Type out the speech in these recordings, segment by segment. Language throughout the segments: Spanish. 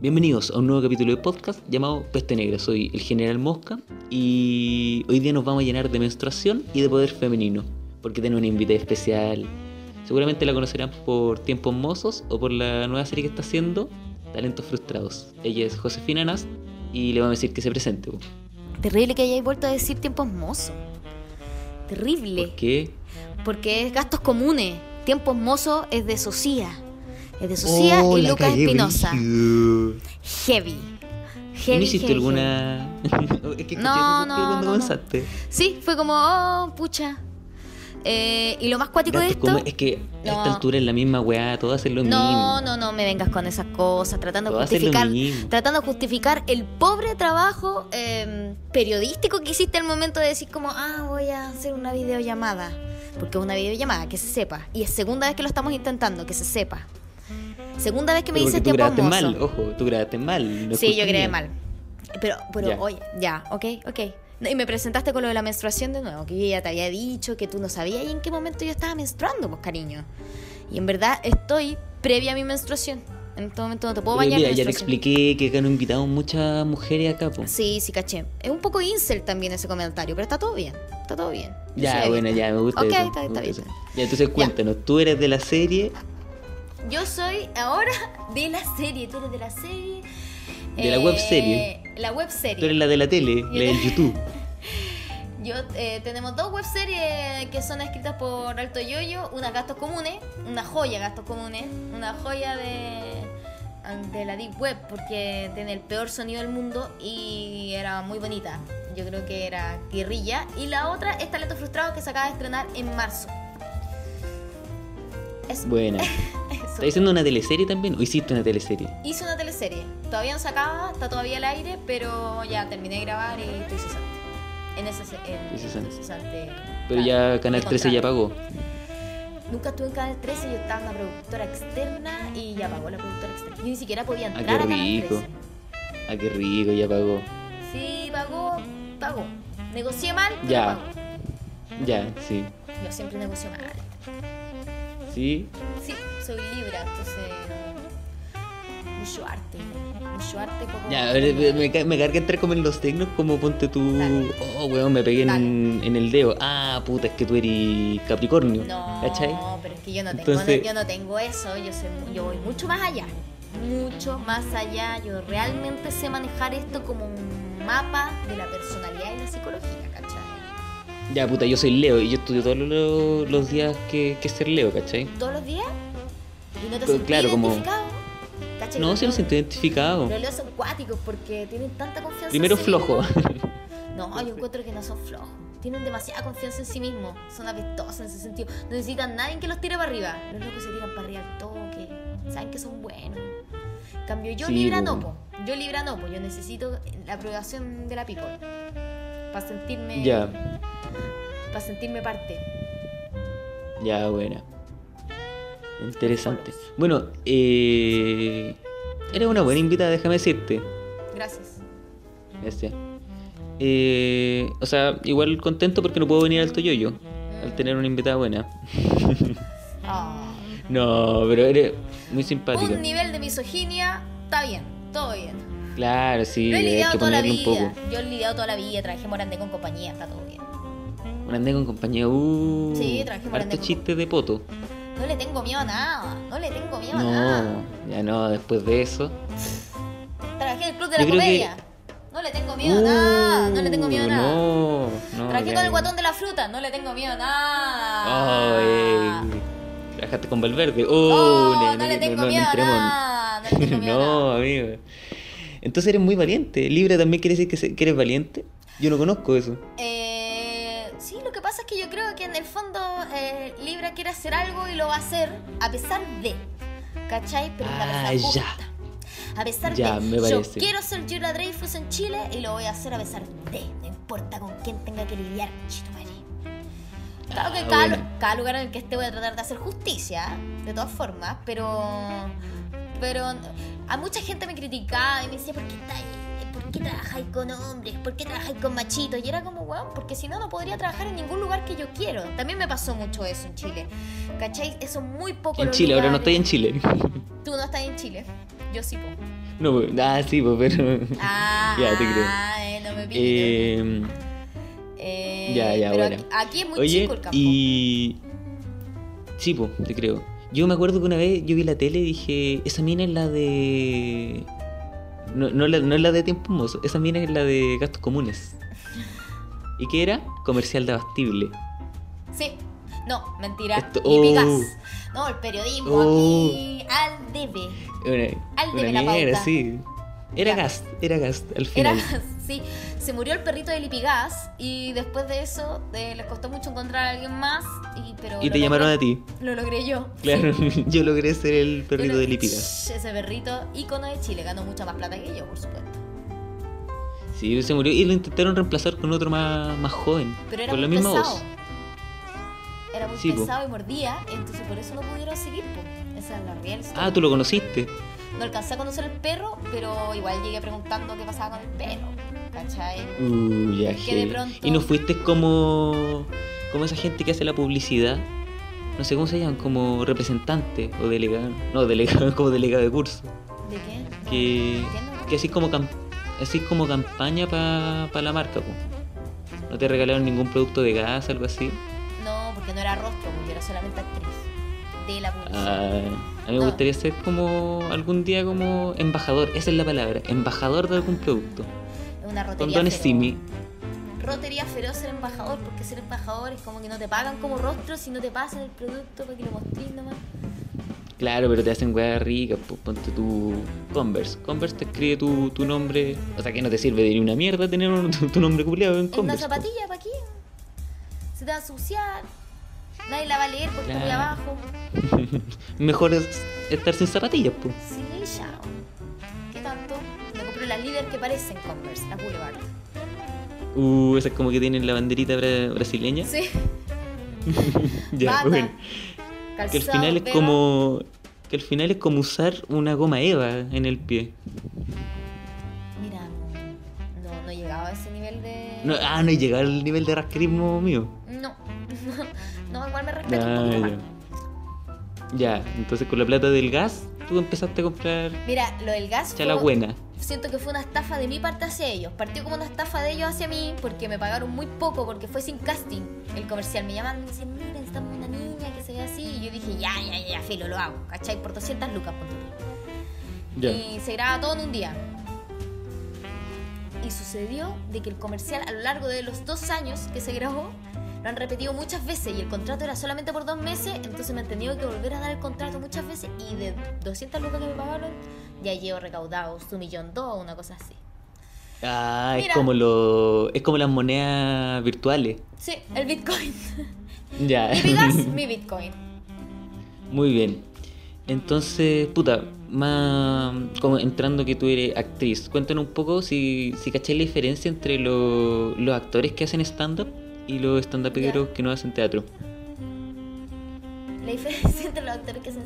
Bienvenidos a un nuevo capítulo de podcast llamado Peste Negra. Soy el General Mosca y hoy día nos vamos a llenar de menstruación y de poder femenino, porque tenemos una invitada especial. Seguramente la conocerán por Tiempos Mozos o por la nueva serie que está haciendo, Talentos Frustrados. Ella es Josefina Nast y le vamos a decir que se presente. Terrible que hayáis vuelto a decir tiempos mozos. Terrible. ¿Por qué? Porque es gastos comunes. Tiempos mozos es de Socia. Es de Socia Oh, y Lucas Espinosa. Heavy. ¿Y Heavy, ¿No hiciste heavy, alguna.? es que escuché No, no, cuando no, no. comenzaste. heavy. Sí, fue como, oh, pucha. Eh, y lo más cuático de esto. Es que a No. esta altura es la misma weá, todos hacen lo No, mismo. no, no me vengas con esas cosas, tratando de justificar, tratando de justificar el pobre trabajo eh, periodístico que hiciste al momento de decir como, ah, voy a hacer una videollamada, porque es una videollamada, que se sepa, y es segunda vez que lo estamos intentando, que se sepa. Segunda vez que me tú tiempo mozo. mal, ojo, tú grabaste mal. no sí, yo mía. mal. Pero, pero Ya. oye, ya, ok, ok. Y me presentaste con lo de la menstruación de nuevo, que yo ya te había dicho que tú no sabías y en qué momento yo estaba menstruando, pues cariño. Y en verdad estoy previa a mi menstruación. En este momento no te puedo bañar mira, ya te expliqué que acá no invitamos muchas mujeres acá, po. Sí, sí, caché. Es un poco incel también ese comentario, pero está todo bien. Está todo bien. Yo Ya, bueno, ya, me gusta Ok, eso. está- está bien. Ya, entonces cuéntanos, tú eres de la serie, Yo soy ahora de la serie. Tú eres de la serie. De la webserie. La web tú serie. eres la de la tele, la del YouTube. Yo eh, tenemos dos webseries que son escritas por Alto Yoyo, una Gastos Comunes, una joya Gastos Comunes, una joya de, de la Deep Web porque tiene el peor sonido del mundo y era muy bonita. Yo creo que era Guerrilla. Y la otra es Talento Frustrado que se acaba de estrenar en marzo. Eso. Buena. ¿Estás haciendo una teleserie también o hiciste una teleserie? Hice una teleserie. Todavía no se acaba, está todavía al aire, pero ya terminé de grabar y estoy cesante. En ese se- en- Estoy cesante. estoy cesante. Pero Claro, ya Canal de 13 ya pagó. Nunca estuve en Canal 13, yo estaba en una productora externa y ya pagó la productora externa. Yo ni siquiera podía Ah, entrar qué a Canal rico. 13. Ah, qué rico, ya pagó. Sí, pagó, pagó. Negocié mal, pero Ya. pagó. Ya, sí. Yo siempre negocio mal. Sí. Sí, soy libra, entonces. Mucho arte. Mucho arte, poco. Ya, me, me, ca- me carga entrar como en los tecnos, como ponte tú. Dale. Oh, weón, me pegué en, en el dedo. Ah, puta, es que tú eres Capricornio. No, ¿Cachai? pero es que yo no tengo, Entonces- yo no tengo eso, yo, sé, yo voy mucho más allá, mucho más allá, yo realmente sé manejar esto como un mapa de la personalidad y la psicología, ¿cachai? Ya, puta, yo soy Leo y yo estudio todos los, los días que, que ser Leo, ¿cachai? Todos los días y no te Pero sentís claro, como- identificado, ¿cachai? No, Los sí me siento identificado. Los leos son cuáticos porque tienen tanta confianza en Primero sí flojo. mismos. No, yo encuentro que no son flojos. Tienen demasiada confianza en sí mismos. Son apestosos en ese sentido. No necesitan nadie que los tire para arriba. Los locos se tiran para arriba al toque. Saben que son buenos. En cambio, yo Sí, Libra po. no, po. Yo Libra no, po. Yo necesito la aprobación de la people. Para sentirme. Ya, Para sentirme parte. ya, buena. Interesante. Bueno, eh, eres una buena invitada, déjame decirte. Gracias. Gracias. Eh, o sea, igual contento porque no puedo venir al Toyoyo al tener una invitada buena. Ah. No, pero eres muy simpática. Un nivel de misoginia. Está bien. Todo bien. Claro, sí, Lo he hay lidiado que toda la un vida. poco. Yo he lidiado toda la vida. Trabajé Morandé con compañía. Está todo bien. Un andé con compañía. Uh, Sí, trabajé Morandé harto con- chiste de poto. No le tengo miedo a nada. No le tengo miedo a nada. ya no, después de eso. Trabajé en el club de Yo la que- comedia. No le tengo miedo a nada. No le tengo miedo a Uh, nada. No, no. Trabajé con el guatón de la fruta. No le tengo miedo a nada. Ay, trabajaste con Valverde. Oh, Oh, no, le tengo miedo a nada. No le tengo miedo a no, amigo. Entonces eres muy valiente. Libra también quiere decir que eres valiente. Yo no conozco eso. Eh, eh, Libra quiere hacer algo y lo va a hacer a pesar de. ¿Cachai? Pero Ah, persona ya. justa. A pesar Ya, de. me Yo quiero ser Julia Dreyfus en Chile y lo voy a hacer a pesar de. No importa con quién tenga que lidiar, chitumare. Claro que Ah, cada, bueno. cada lugar en el que esté voy a tratar de hacer justicia, de todas formas, pero. Pero a mucha gente me criticaba y me decía, ¿por qué por ¿por qué trabajáis con hombres? ¿Por qué trabajáis con machitos? Y era como, weón, porque si no, no podría trabajar en ningún lugar que yo quiero. También me pasó mucho eso en Chile. ¿Cachai? Eso muy poco. En Chile, ahora no estoy en Chile. Tú no estás en Chile. Yo sí, po. No, pues, ah, sí, pues, pero. Ah, Ya, te creo. eh, no me. Eh, Eh, ya, ya, pero bueno. aquí, es muy Oye, chico el campo. y. Sí, pues, te creo. Yo me acuerdo que una vez yo vi la tele y dije, esa mina es la de. No, no, la- no es la de tiempo mozo, esa mina es la de gastos comunes. ¿Y qué era? Comercial de abastible. Sí. No, mentira. Esto- oh. No, el periodismo Oh. aquí al debe. Una, Al una debe la mierda, pauta. sí. Era Ya. gas, era gas al Era, final. Sí, se murió el perrito de Lipigas y después de eso eh, les costó mucho encontrar a alguien más. Y, pero Y te llamaron a ti. Lo logré yo. Claro, sí. yo logré ser el perrito de Lipigas. Ese perrito, ícono de Chile, ganó mucha más plata que yo, por supuesto. Sí, se murió y lo intentaron reemplazar con otro más, más joven. Pero era con la muy misma pesado. voz. Era muy Sí, po. pesado y mordía, entonces por eso no pudieron seguir. po. Esa es la real historia. Ah, tú lo conociste. No alcancé a conocer el perro, pero igual llegué preguntando qué pasaba con el perro. ¿Cachai? Uh, ya, Que de pronto- Y no fuiste como. como esa gente que hace la publicidad. No sé cómo se llaman, como representante o delegado. No, delegado, como delegado de curso. ¿De qué? Que, no que así como cam- así como campaña para la marca, po. No te regalaron ningún producto de gas, algo así. No, porque no era rostro, porque era solamente actriz de la publicidad. Ah, a mí me No. gustaría ser como algún día como embajador, esa es la palabra, embajador de algún producto. Una rotería. Rotería feroz ser embajador, porque ser embajador es como que no te pagan como rostro si no te pasan el producto para que lo mostres nomás. Claro, pero te hacen weas ricas, pues ponte tu Converse. Converse te escribe tu, tu nombre. O sea que no te sirve de ni una mierda tener un- tu, tu nombre culiado en Es una Converse. po. zapatilla, ¿para qué? Se te va a ensuciar. Nadie la va a leer porque está muy Claro. abajo. Mejor es estar sin zapatillas, pues. Sí, ya. Compré las líder que parecen Converse, la Boulevard. Uh, esas como que tienen la banderita bra- brasileña. Sí. ya, Bata, bueno. Que al final es pega. como. Que al final es como usar una goma Eva en el pie. Mira, no, no, he llegado a ese nivel de. No, ah, no he llegado al nivel de rasquerismo mío. No, no, igual me respeto Ah. Ya, entonces con la plata del gas, tú empezaste a comprar Mira, lo del gas chala fue- buena. Siento que fue una estafa de mi parte hacia ellos. Partió como una estafa de ellos hacia mí porque me pagaron muy poco porque fue sin casting el comercial. Me llaman y me dicen, mira, necesitamos una niña que se vea así. Y yo dije, ya, ya, ya, filo, lo hago. ¿Cachai? Por 200 lucas, tú. Ya. Y se graba todo en un día. Y sucedió de que el comercial a lo largo de los dos años que se grabó lo han repetido muchas veces y el contrato era solamente por dos meses, entonces me han tenido que volver a dar el contrato muchas veces y de 200 lucas que me pagaron ya llevo recaudado su millón dos, una cosa así. Ah, es como lo. Es como las monedas virtuales. Sí, el Bitcoin. Ya. mi gas, mi Bitcoin. Muy bien. Entonces, puta, más como entrando que tú eres actriz, cuéntanos un poco si, si cachai la diferencia entre lo- los actores que hacen stand-up y los stand-uperos Ya. que no hacen teatro. La diferencia entre los actores que hacen...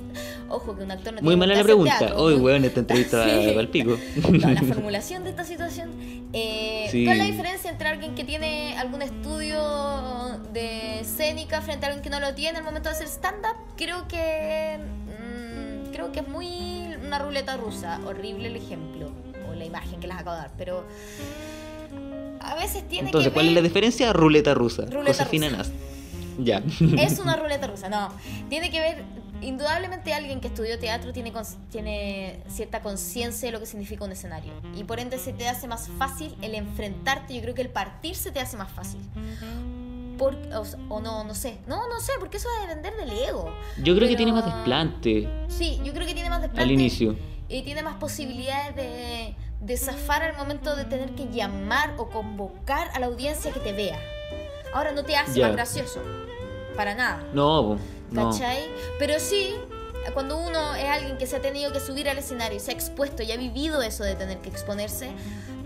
Ojo, que un actor no Muy tiene mala la pregunta. Hoy, weón, esta entrevista Sí. al pico. No, la formulación de esta situación. Eh, Sí. ¿Cuál es la diferencia entre alguien que tiene algún estudio de escénica frente a alguien que no lo tiene al momento de hacer stand-up? Creo que. mm, creo que es muy una ruleta rusa. Horrible el ejemplo o la imagen que les acabo de dar, pero. A veces tiene Entonces, que ¿cuál es la diferencia? Ruleta rusa. Ruleta Josefina rusa. Nast. Ya. Es una ruleta rusa, no. Tiene que ver, indudablemente alguien que estudió teatro tiene, tiene cierta conciencia de lo que significa un escenario. Y por ende se te hace más fácil el enfrentarte, yo creo que el partir se te hace más fácil. Por, o, no, no sé. No, no sé, porque eso va a depender del ego. Yo creo que tiene más desplante Sí, yo creo que tiene más desplante. al inicio. Y tiene más posibilidades de, de zafar al momento de tener que llamar o convocar a la audiencia que te vea. Ahora no te hace más gracioso. Para nada. No, po, no. ¿Cachai? Pero sí, cuando uno es alguien que se ha tenido que subir al escenario, se ha expuesto y ha vivido eso de tener que exponerse,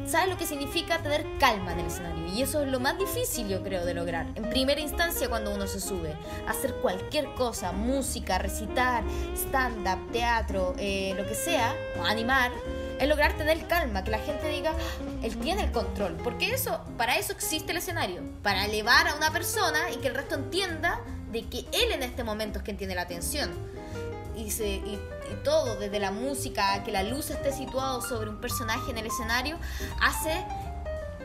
¿sabes lo que significa tener calma en el escenario? Y eso es lo más difícil, yo creo, de lograr. En primera instancia, cuando uno se sube, hacer cualquier cosa, música, recitar, stand-up, teatro, eh, lo que sea, animar, es lograr tener calma, que la gente diga, "Ah, él tiene el control. Porque eso, para eso existe el escenario, para elevar a una persona y que el resto entienda de que él en este momento es quien tiene la atención. Y, se, y, y todo, desde la música, que la luz esté situado sobre un personaje en el escenario, hace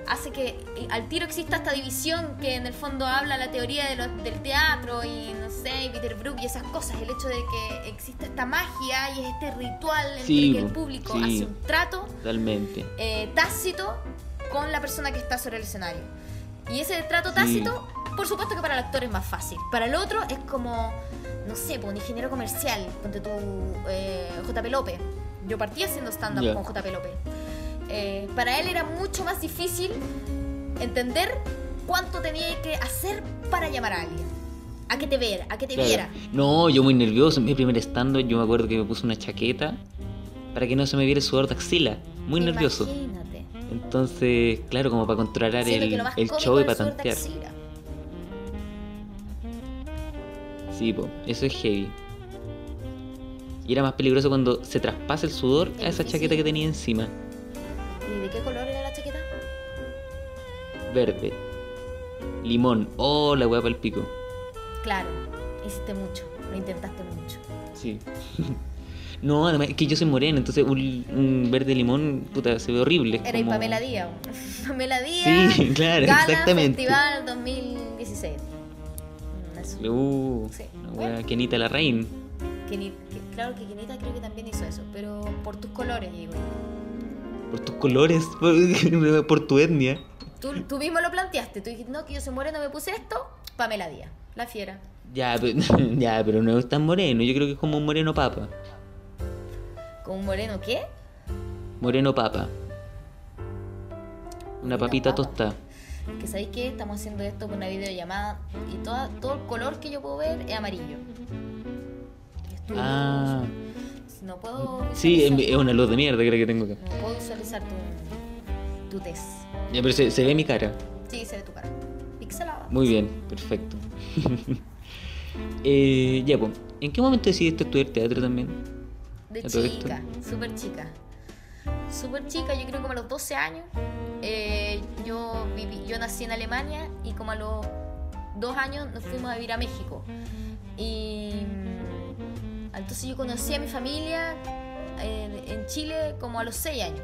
hace que al tiro exista esta división que en el fondo habla la teoría de lo- del teatro y no sé, y Peter Brook y esas cosas, el hecho de que existe esta magia y este ritual entre Sí, que el público sí. hace un trato Totalmente. eh, tácito con la persona que está sobre el escenario. Y ese trato Sí. Por supuesto que para el actor es más fácil. Para el otro es como, no sé, pues, un ingeniero comercial, ponte tu eh, JP López. Yo partí haciendo stand-up Ya. con JP López. Eh, para él era mucho más difícil entender cuánto tenía que hacer para llamar a alguien. A que te viera, a que te Claro. viera. No, yo muy nervioso. En mi primer stand yo me acuerdo que me puse una chaqueta para que no se me viera el sudor de axila. Muy nervioso. Imagínate. Entonces, claro, como para controlar Siento el, el show y para tantear. Sí, po, eso es heavy. Y era más peligroso cuando se traspasa el sudor a Es esa chaqueta que tenía encima. ¿Y de qué color era la chaqueta? Verde. Limón. Oh, la hueá para el pico. Claro, hiciste mucho, lo intentaste mucho. Sí. no, además es que yo soy moreno, entonces un, un verde limón, puta, se ve horrible. Era como- Pamela Díaz. Pamela Díaz. Sí, claro, Gala exactamente. Festival 2016. Mm. Uh, Sí. La hueá Kenita. Keni- que- claro que Kenita creo que también hizo eso, pero por tus colores, digo. Por tus colores, por, por tu etnia. Tú, tú mismo lo planteaste, tú dijiste, no, que yo soy moreno, me puse esto, Pamela Díaz, la fiera. Ya, pero, ya, pero no es tan moreno, yo creo que es como un moreno papa. ¿Con un moreno qué? Moreno papa. Una papita papa. tostada. Que sabéis que estamos haciendo esto por una videollamada y toda, todo el color que yo puedo ver es amarillo. Estoy Ah, No puedo sí, es una luz de mierda creo que tengo acá. no puedo visualizar tu, tu test. Ya, pero se, se ve mi cara. Sí, se ve tu cara. Pixelada. Muy bien, perfecto. eh, ya, pues, ¿en qué momento decidiste estudiar teatro también? De chica, súper chica. Súper chica, yo creo como a los 12 años. Eh, yo, viví, yo nací en Alemania y como a los dos años nos fuimos a vivir a México. Y entonces yo conocí a mi familia en Chile como a los 6 años.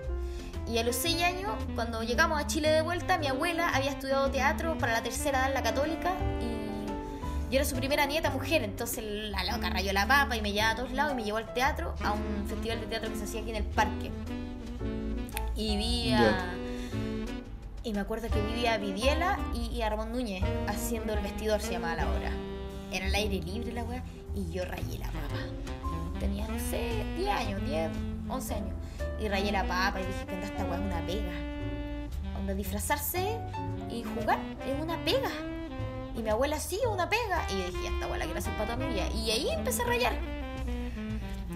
Y a los 6 años, cuando llegamos a Chile de vuelta, mi abuela había estudiado teatro para la tercera edad en la católica y yo era su primera nieta mujer, entonces la loca rayó la papa y me llevaba a todos lados y me llevó al teatro, a un festival de teatro que se hacía aquí en el parque. Y vi a... Y me acuerdo que vi a Vidiela y, y a Ramón Núñez haciendo el vestidor, se llamaba la obra. Era al aire libre la weá y yo rayé la papa. Tenía, no sé, 10 años, 10, 11 años. Y rayé la papa y dije, que esta weá es una pega. Onda, disfrazarse y jugar es una pega. Y mi abuela sí, una pega. Y dije, esta abuela quiero hacer para toda mi vida. Y ahí empecé a rayar.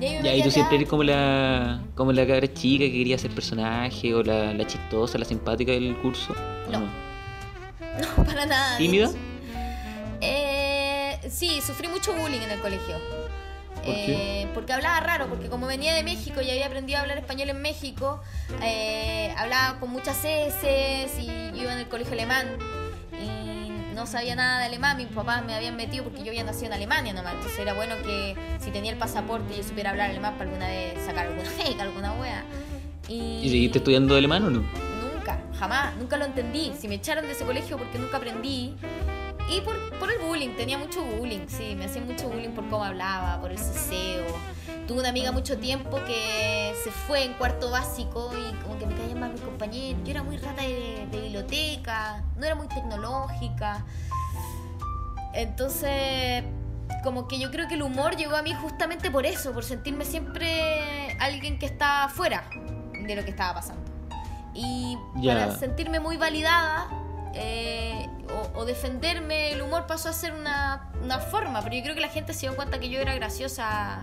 Y ahí Ya, y tú a siempre eres como la, como la cabra chica que quería ser personaje, o la, la chistosa, la simpática del curso. ¿o No. No, para nada. ¿Tímida? Eh, sí, sufrí mucho bullying en el colegio. Eh, porque hablaba raro, porque como venía de México y había aprendido a hablar español en México, eh, hablaba con muchas S y iba en el colegio alemán y no sabía nada de alemán. Mis papás me habían metido porque yo había nacido en Alemania nomás. Entonces era bueno que si tenía el pasaporte yo supiera hablar alemán para alguna vez sacar alguna alguna wea. ¿Y seguiste estudiando alemán o no? Nunca, jamás, nunca lo entendí. Si me echaron de ese colegio porque nunca aprendí. Y por, por el bullying, tenía mucho bullying, sí, me hacían mucho bullying por cómo hablaba, por el ceseo. Tuve una amiga mucho tiempo que se fue en cuarto básico y como que me caían mal mis compañeros. Yo era muy rata de, de biblioteca, no era muy tecnológica. Entonces, como que yo creo que el humor llegó a mí justamente por eso, por sentirme siempre alguien que está fuera de lo que estaba pasando. Y para sentirme muy validada eh, o, o defenderme, el humor pasó a ser una, una forma, pero yo creo que la gente se dio cuenta que yo era graciosa.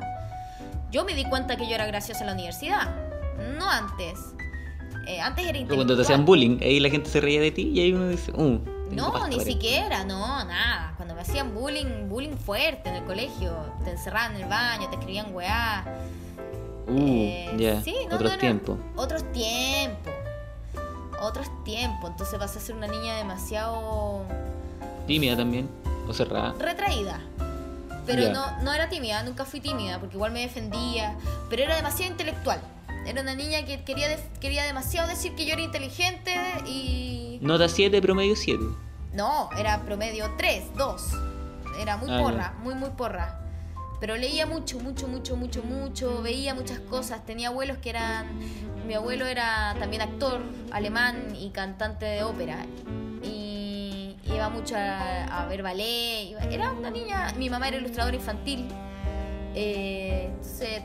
Yo me di cuenta que yo era graciosa en la universidad, no antes. Eh, antes era Pero cuando te intelectual. hacían bullying, ahí la gente se reía de ti y ahí uno dice, uh, No, ni pastores". siquiera, no, nada. Cuando me hacían bullying, bullying fuerte en el colegio, te encerraban en el baño, te escribían weá. Uh, Eh, ya. sí, no, Otros no era- tiempos. Otros tiempos. Otros tiempos. Entonces vas a ser una niña demasiado Tímida también. O cerrada. retraída. Pero no, no era tímida, nunca fui tímida, porque igual me defendía. Pero era demasiado intelectual. Era una niña que quería, quería demasiado decir que yo era inteligente y... Nota 7, promedio 7. No, era promedio 3, 2. Era muy Ah, porra, muy, muy porra. Pero leía mucho, mucho, mucho, mucho, mucho. Veía muchas cosas. Tenía abuelos que eran. Mi abuelo era también actor alemán y cantante de ópera. Y iba mucho a, ver ballet. Era una niña. Mi mamá era ilustradora infantil. Eh, entonces,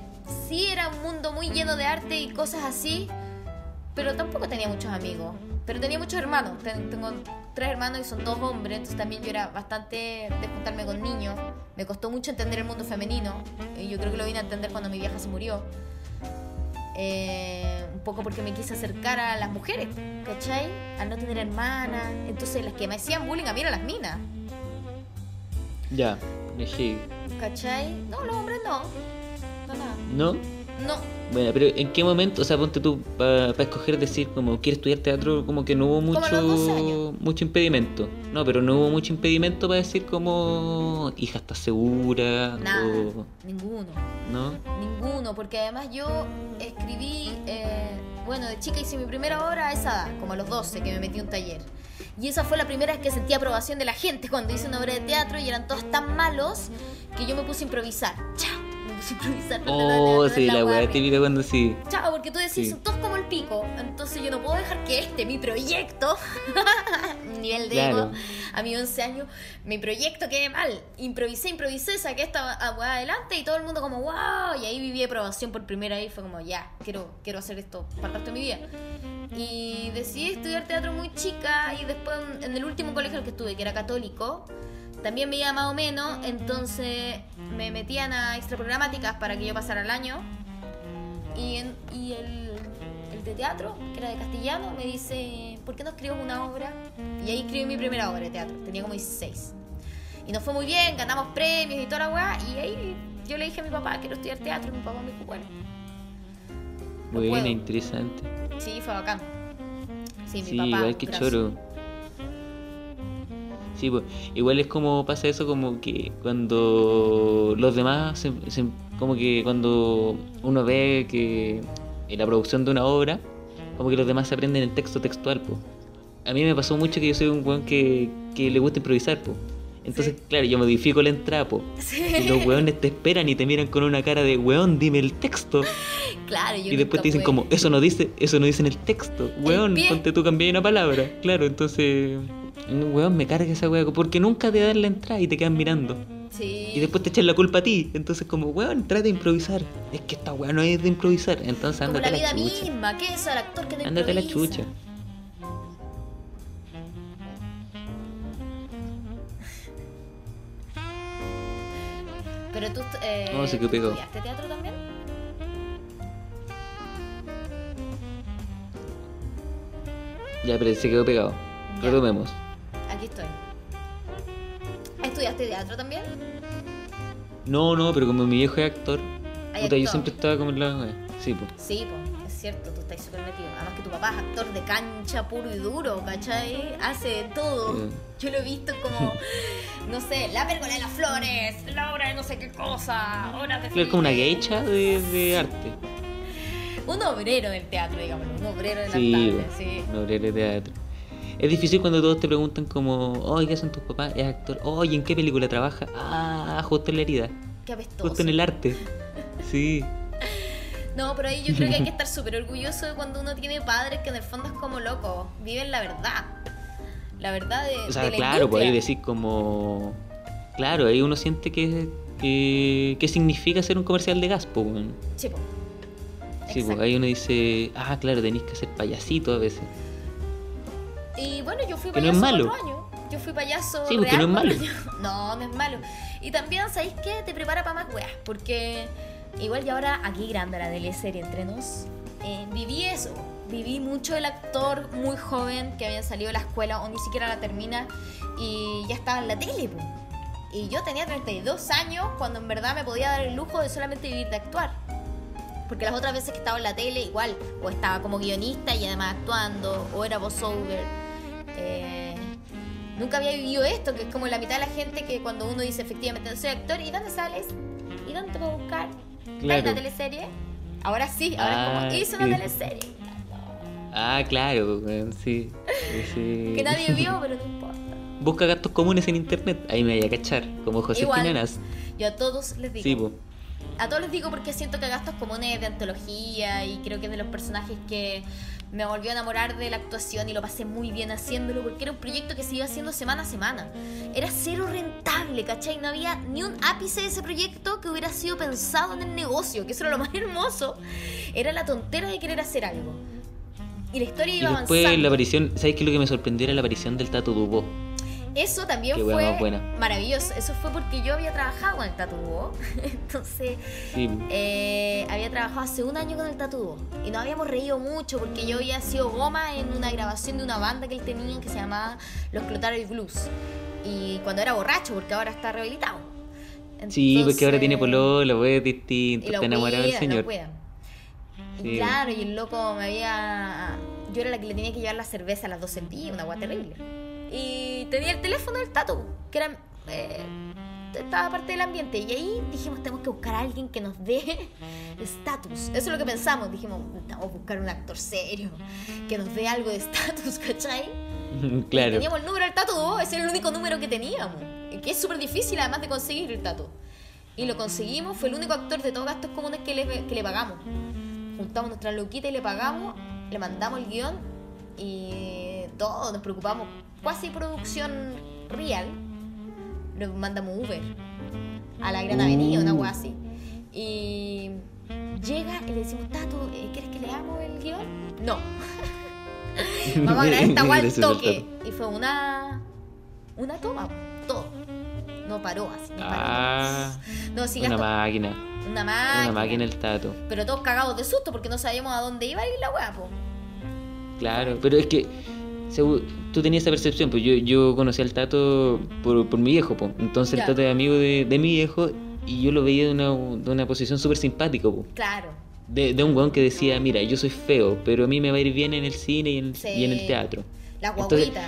sí, era un mundo muy lleno de arte y cosas así. Pero tampoco tenía muchos amigos. Pero tenía muchos hermanos. Ten- Tengo tres hermanos y son dos hombres. Entonces también yo era bastante de juntarme con niños. Me costó mucho entender el mundo femenino. Y yo creo que lo vine a entender cuando mi vieja se murió. Eh, un poco porque me quise acercar a las mujeres, ¿cachai? Al no tener hermanas. Entonces las que me hacían bullying a mí eran las minas, Ya. Elegí. ¿cachai? No, los hombres no. No, nada. ¿No? No. Bueno, pero ¿en qué momento, o sea, ponte tú para escoger decir como quiero estudiar teatro, como que no hubo Como a los 12 mucho mucho impedimento? No, pero no hubo mucho impedimento para decir como hija, ¿estás segura? Nada. O, Ninguno. ¿No? Ninguno, porque además yo escribí, eh, bueno, de chica hice mi primera obra a esa edad, como a los 12, que me metí a un taller. Y esa fue la primera vez que sentí aprobación de la gente cuando hice una obra de teatro y eran todos tan malos que yo me puse a improvisar. ¡Chao! Improvisar. Oh, sí, la weá típica cuando sí. Chao, porque tú decís, son todos como el pico. Entonces yo no puedo dejar que este, mi proyecto, nivel de ego, a mis 11 años, mi proyecto quede mal. Improvisé, improvisé, saqué esta weá adelante y todo el mundo como, wow. Y ahí viví aprobación por primera vez. Fue como, ya, quiero, quiero hacer esto para el resto de mi vida. Y decidí estudiar teatro muy chica y después en el último colegio el que estuve, que era católico, también me iba más o menos, entonces me metían a extraprogramáticas para que yo pasara el año. Y, en- y el, el de teatro, que era de castellano, me dice, ¿por qué no escribes una obra? Y ahí escribí mi primera obra de teatro, tenía como 16. Y nos fue muy bien, ganamos premios y toda la weá, y ahí yo le dije a mi papá, quiero estudiar teatro, y mi papá me dijo, bueno, no Buena, puedo. interesante. Sí, fue bacán. Sí, mi Sí, papá. igual que brazo. choro. Sí, pues, igual es como pasa eso como que cuando los demás, se- se- como que cuando uno ve que en la producción de una obra, como que los demás se aprenden el texto textual, pues. A mí me pasó mucho que yo soy un weón que, que le gusta improvisar, pues. Entonces, Sí. claro, yo modifico la entrada, pues. Sí. Y los weones te esperan y te miran con una cara de weón, dime el texto. Claro, yo Y después te dicen como, eso no dice, eso no dice en el texto. Weón, ponte tú cambié una palabra. Claro, entonces. Weón, me carga esa weá. Porque nunca te dan la entrada y te quedan mirando. Sí. Y después te echan la culpa a ti. Entonces como, weón, trata de improvisar. Es que esta weá no es de improvisar. Entonces Como ándate la a la vida chucha. misma, ¿qué es eso? El actor que no Ándate a la improvisa. chucha. Pero tú eh, No, se quedó ¿tú estudiaste teatro también? Ya, pero se quedó pegado. Ya. Retomemos. Aquí estoy. ¿Estudiaste teatro también? No, no, pero como mi viejo es actor, puta, yo siempre estaba como en la. Sí, pues. Sí, pues, es cierto, tú estás súper metido. Además que tu papá es actor de cancha puro y duro, ¿cachai? Hace de todo. Yo lo he visto como, no sé, la pérgola de las flores, la obra de no sé qué cosa, horas de Claro, como una geisha de, de arte. Un obrero del teatro, digámoslo, un obrero de la Sí, tabla, sí. no obrero de teatro. Es difícil cuando todos te preguntan como, oye, ¿qué hacen tus papás? Es actor. Oye, ¿en qué película trabaja? Ah, justo en la herida. Qué apestoso. Justo en el arte. Sí. No, pero ahí yo creo que hay que estar súper orgulloso de cuando uno tiene padres que en el fondo es como loco, viven la verdad. La verdad de, O sea, de la claro, pues ahí decir como... Claro, ahí uno siente que, que, que significa ser un comercial de gas, pues. Sí, po. Sí, pues ahí uno dice, ah, claro, tenéis que ser payasito a veces. Y bueno, yo fui Que no payaso es malo. cuatro años. Yo fui payaso Sí, real no es malo. No, no es malo. Y también, ¿sabéis qué? Te prepara para más weas. Porque igual y ahora aquí grande la teleserie entre nos. eh, viví eso. Viví mucho el actor muy joven que había salido de la escuela o ni siquiera la termina y ya estaba en la tele. Y yo tenía 32 años cuando en verdad me podía dar el lujo de solamente vivir de actuar. Porque las otras veces que estaba en la tele, igual, o estaba como guionista y además actuando, o era voiceover. Eh, nunca había vivido esto, que es como la mitad de la gente que cuando uno dice efectivamente soy actor, ¿y dónde sales? ¿Y dónde te puedo buscar? ¿Hay Claro. una teleserie? Ahora sí, ahora es Ah, como, hice una sí. teleserie. Ah, claro, sí. Que nadie vio, pero no importa. Busca gastos comunes en internet, ahí me vaya a cachar, como José. Jiménez. Yo a todos les digo. Sí, po. A todos les digo porque siento que Gastos Comunes es de antología y creo que es de los personajes que me volvió a enamorar de la actuación y lo pasé muy bien haciéndolo porque era un proyecto que se iba haciendo semana a semana. Era cero rentable, ¿cachai? No había ni un ápice de ese proyecto que hubiera sido pensado en el negocio, que eso era lo más hermoso. Era la tontera de querer hacer algo. Y la historia Y iba después avanzando. la aparición, ¿sabes qué lo que me sorprendió? Era la aparición del Tato Dubó. Eso también Qué fue buena. maravilloso. Eso fue porque yo había trabajado con el tatuo. Entonces, Sí, eh, había trabajado hace un año con el tatuo. Y nos habíamos reído mucho porque yo había sido goma en una grabación de una banda que él tenía que se llamaba Los Clotarios Blues. Y cuando era borracho, porque ahora está rehabilitado. sí porque ahora tiene pololo, es distinto, está enamorado del señor. Y claro, y el loco me había. Yo era la que le tenía que llevar la cerveza a las 12 del día, una agua terrible. Y tenía el teléfono del tatu, que era. eh, estaba parte del ambiente. Y ahí dijimos: tenemos que buscar a alguien que nos dé estatus. Eso es lo que pensamos. Dijimos: necesitamos buscar un actor serio que nos dé algo de estatus, ¿cachai? claro. Teníamos el número del tatu, ese era el único número que teníamos. y Que es súper difícil además de conseguir el tatu. Y lo conseguimos, fue el único actor de todos gastos comunes que le, que le pagamos. Juntamos nuestra loquita y le pagamos, le mandamos el guion y todo, nos preocupamos. Cuasi producción real. Lo mandamos Uber a la Gran Avenida, una así. Y llega y le decimos, Tato, eh, ¿quieres que leamos el guion? No. Vamos a grabar esta guay al toque. Y fue una. Una toma, todo. No paró así. No, paró. Ah, no sí, una máquina. una máquina. Una máquina el Tato. Pero todos cagados de susto porque no sabíamos a dónde iba a ir la weá, po. Claro, pero es que tú tenías esa percepción, pues yo, yo conocí al Tato por, por mi viejo, pues. Entonces el Tato es amigo de, de mi viejo y yo lo veía de una, de una posición súper simpática, pues. Claro. De, de un weón que decía, mira, yo soy feo, pero a mí me va a ir bien en el cine y en, Sí. y en el teatro. La Entonces- guaguita.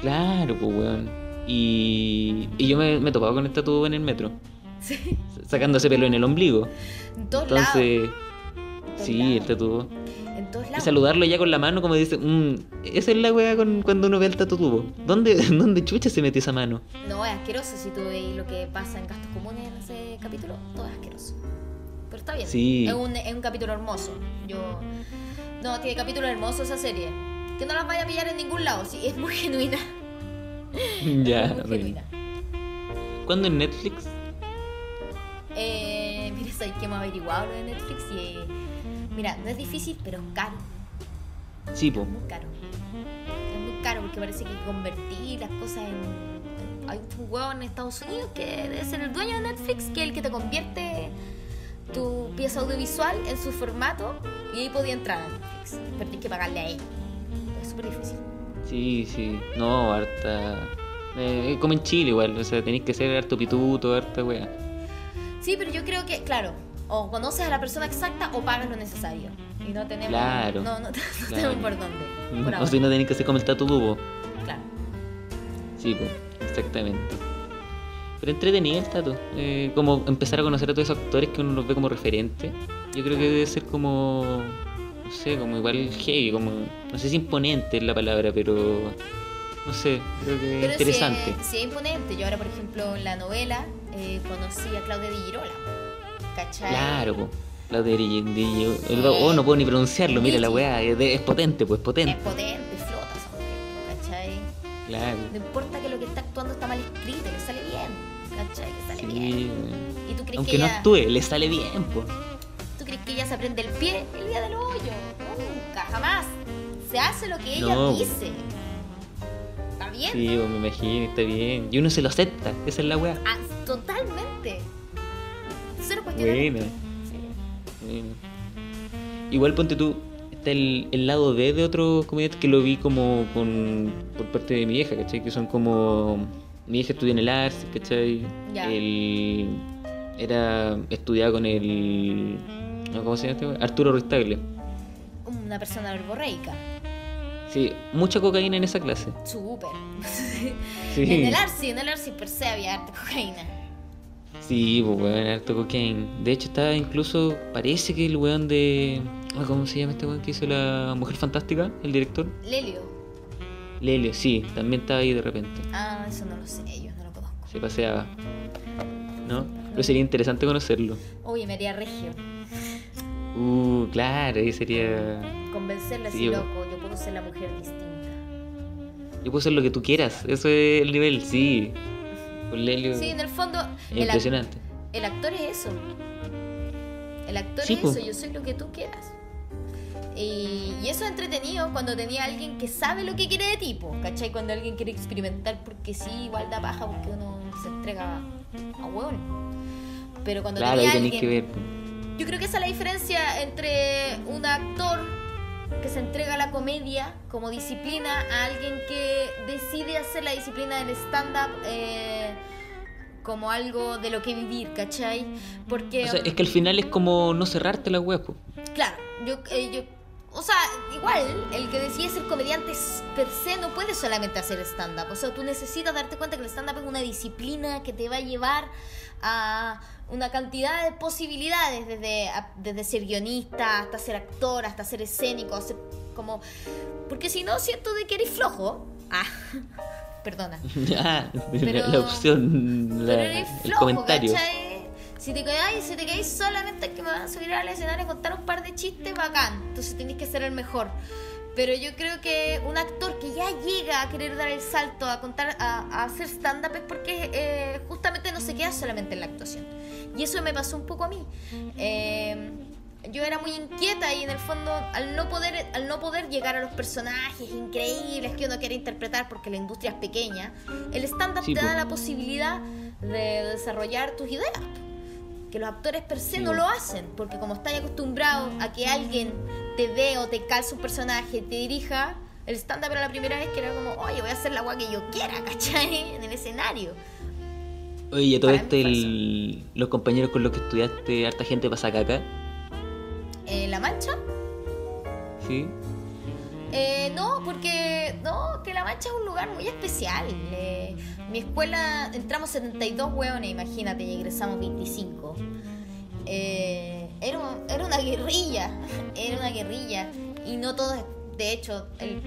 Claro, pues weón. Y, y yo me, me topaba con el Tato en el metro, Sí. sacándose pelo en el ombligo. En todos lados. Entonces, sí, el Tato. En todos Y lados. saludarlo ya con la mano, como dice, "Mm, esa es la weá con, cuando uno ve al Tato Tubo. ¿Dónde, ¿Dónde chucha se metió esa mano? No, es asqueroso si tú veis lo que pasa en gastos comunes en ese capítulo. Todo es asqueroso. Pero está bien. Sí. Es un, es un capítulo hermoso. Yo. No, tiene capítulo hermoso esa serie. Que no las vaya a pillar en ningún lado. Sí, es muy genuina. ya, es muy genuina. ¿Cuándo en Netflix? Eh, mira, sabes que hemos averiguado lo de Netflix y. mira, no es difícil, pero es caro. Sí, po. Es muy caro. Es muy caro porque parece que convertir las cosas en. Hay un huevo en Estados Unidos que debe ser el dueño de Netflix, que es el que te convierte tu pieza audiovisual en su formato y ahí podía entrar a Netflix. Pero tienes que pagarle a él. Es súper difícil. Sí, sí. No, harta. Eh, como en Chile igual, o sea, tenéis que ser harto pituto, harta weá. Sí, pero yo creo que, claro, o conoces a la persona exacta o pagas lo necesario. Y no tenemos. Claro, No, no, no claro. tenemos por dónde. Por O si no tenéis que ser como el Tato Tubo. Claro. Sí, pues, exactamente. Pero entretenido el Tato. Eh, como empezar a conocer a todos esos actores que uno los ve como referente. Yo creo que debe ser como. No sé, como igual heavy, como. No sé si imponente es la palabra, pero. No sé, creo que Pero interesante. Sí, es- sí es imponente. Yo ahora, por ejemplo, en la novela eh, conocí a Claudia Di Girola. ¿Cachai? Claro. La de Oh, no puedo ni pronunciarlo, mira la weá, es, potente, pues Es potente. potente, flota esa ¿cachai? Claro. No importa que lo que está actuando está mal escrito, que sale bien, ¿cachai? Que sale bien. Sí, ¿Y tú crees aunque que no ella, actúe, le sale bien, pues. tú crees que ella se prende el pie el día del hoyo? Nunca, jamás. Se hace lo que ella No. dice. ¿Está bien? Sí, me imagino, está bien. Y uno se lo acepta, esa es la weá. Ah, totalmente. Cero. Buena. Bueno. Igual ponte tú, está el, el lado B de otros comediantes que lo vi como con, por parte de mi vieja, ¿cachai? Que son como... Mi hija estudia en el ARS, ¿cachai? Ya. El, era estudiaba con el... ¿Cómo se llama este? Arturo Ruiz Tagle. Una persona verborreica. Sí, mucha cocaína en esa clase. Súper. Sí. En el Arsi, en el Arsi per se había harta cocaína. Sí, pues weón, harto cocaine. De hecho, estaba incluso. Parece que el weón de. ah, ¿Cómo se llama este weón que hizo la Mujer Fantástica? El director. Lelio. Lelio, sí, también estaba ahí de repente. Ah, eso no lo sé, yo no lo conozco. Se paseaba. ¿No? Pero sería interesante conocerlo. Oye, me haría regio. Uh, claro, ahí sería. Convencerle así, loco, yo puedo ser la mujer distinta. Yo puedo hacer lo que tú quieras, eso es el nivel, sí. Con Lelio. Sí, en el fondo, es el, impresionante. el actor es eso. El actor Sí, es po. eso, yo soy lo que tú quieras. Y, y eso es entretenido cuando tenía alguien que sabe lo que quiere de tipo, ¿cachai? Cuando alguien quiere experimentar porque sí, igual da paja porque uno se entrega a hueón. Pero cuando Claro, tenía alguien... que ver. Yo creo que esa es la diferencia entre un actor que se entrega la comedia como disciplina a alguien que decide hacer la disciplina del stand-up eh, como algo de lo que vivir, ¿cachai? Porque, O sea, es que al final es como no cerrarte la web. claro, yo, eh, yo, o sea, igual, el que decide ser comediante per se no puede solamente hacer stand-up. O sea, tú necesitas darte cuenta que el stand-up es una disciplina que te va a llevar a una cantidad de posibilidades, desde, a- desde ser guionista hasta ser actor, hasta ser escénico, hacer como... Porque si no, siento de que eres flojo. Ah, perdona. Ah, Pero- la opción, la- Pero eres el flojo, comentario. ¿cachai? Si te quedáis, si te quedáis solamente que me van a subir al escenario a contar un par de chistes, bacán. Entonces tenéis que ser el mejor. Pero yo creo que un actor que ya llega a querer dar el salto a contar, a, a hacer stand-up es porque eh, justamente no se queda solamente en la actuación. Y eso me pasó un poco a mí. Eh, yo era muy inquieta y en el fondo al no poder al no poder llegar a los personajes increíbles que uno quiere interpretar porque la industria es pequeña, el stand-up Sí, te da la posibilidad de desarrollar tus ideas. Que los actores per se Sí, no lo hacen, porque como estás acostumbrado a que alguien te dé o te calce un personaje, te dirija, el stand-up era la primera vez que era como, oye, voy a hacer la agua que yo quiera, ¿cachai? En el escenario. Oye, y a todo esto, el- los compañeros con los que estudiaste, harta gente pasa caca. Eh, ¿La Mancha? ¿Sí? Eh, no, porque no, que La Mancha es un lugar muy especial. Eh, mi escuela entramos 72 hueones, imagínate, y egresamos 25. Eh, era, era una guerrilla, era una guerrilla. Y no todos, de hecho, el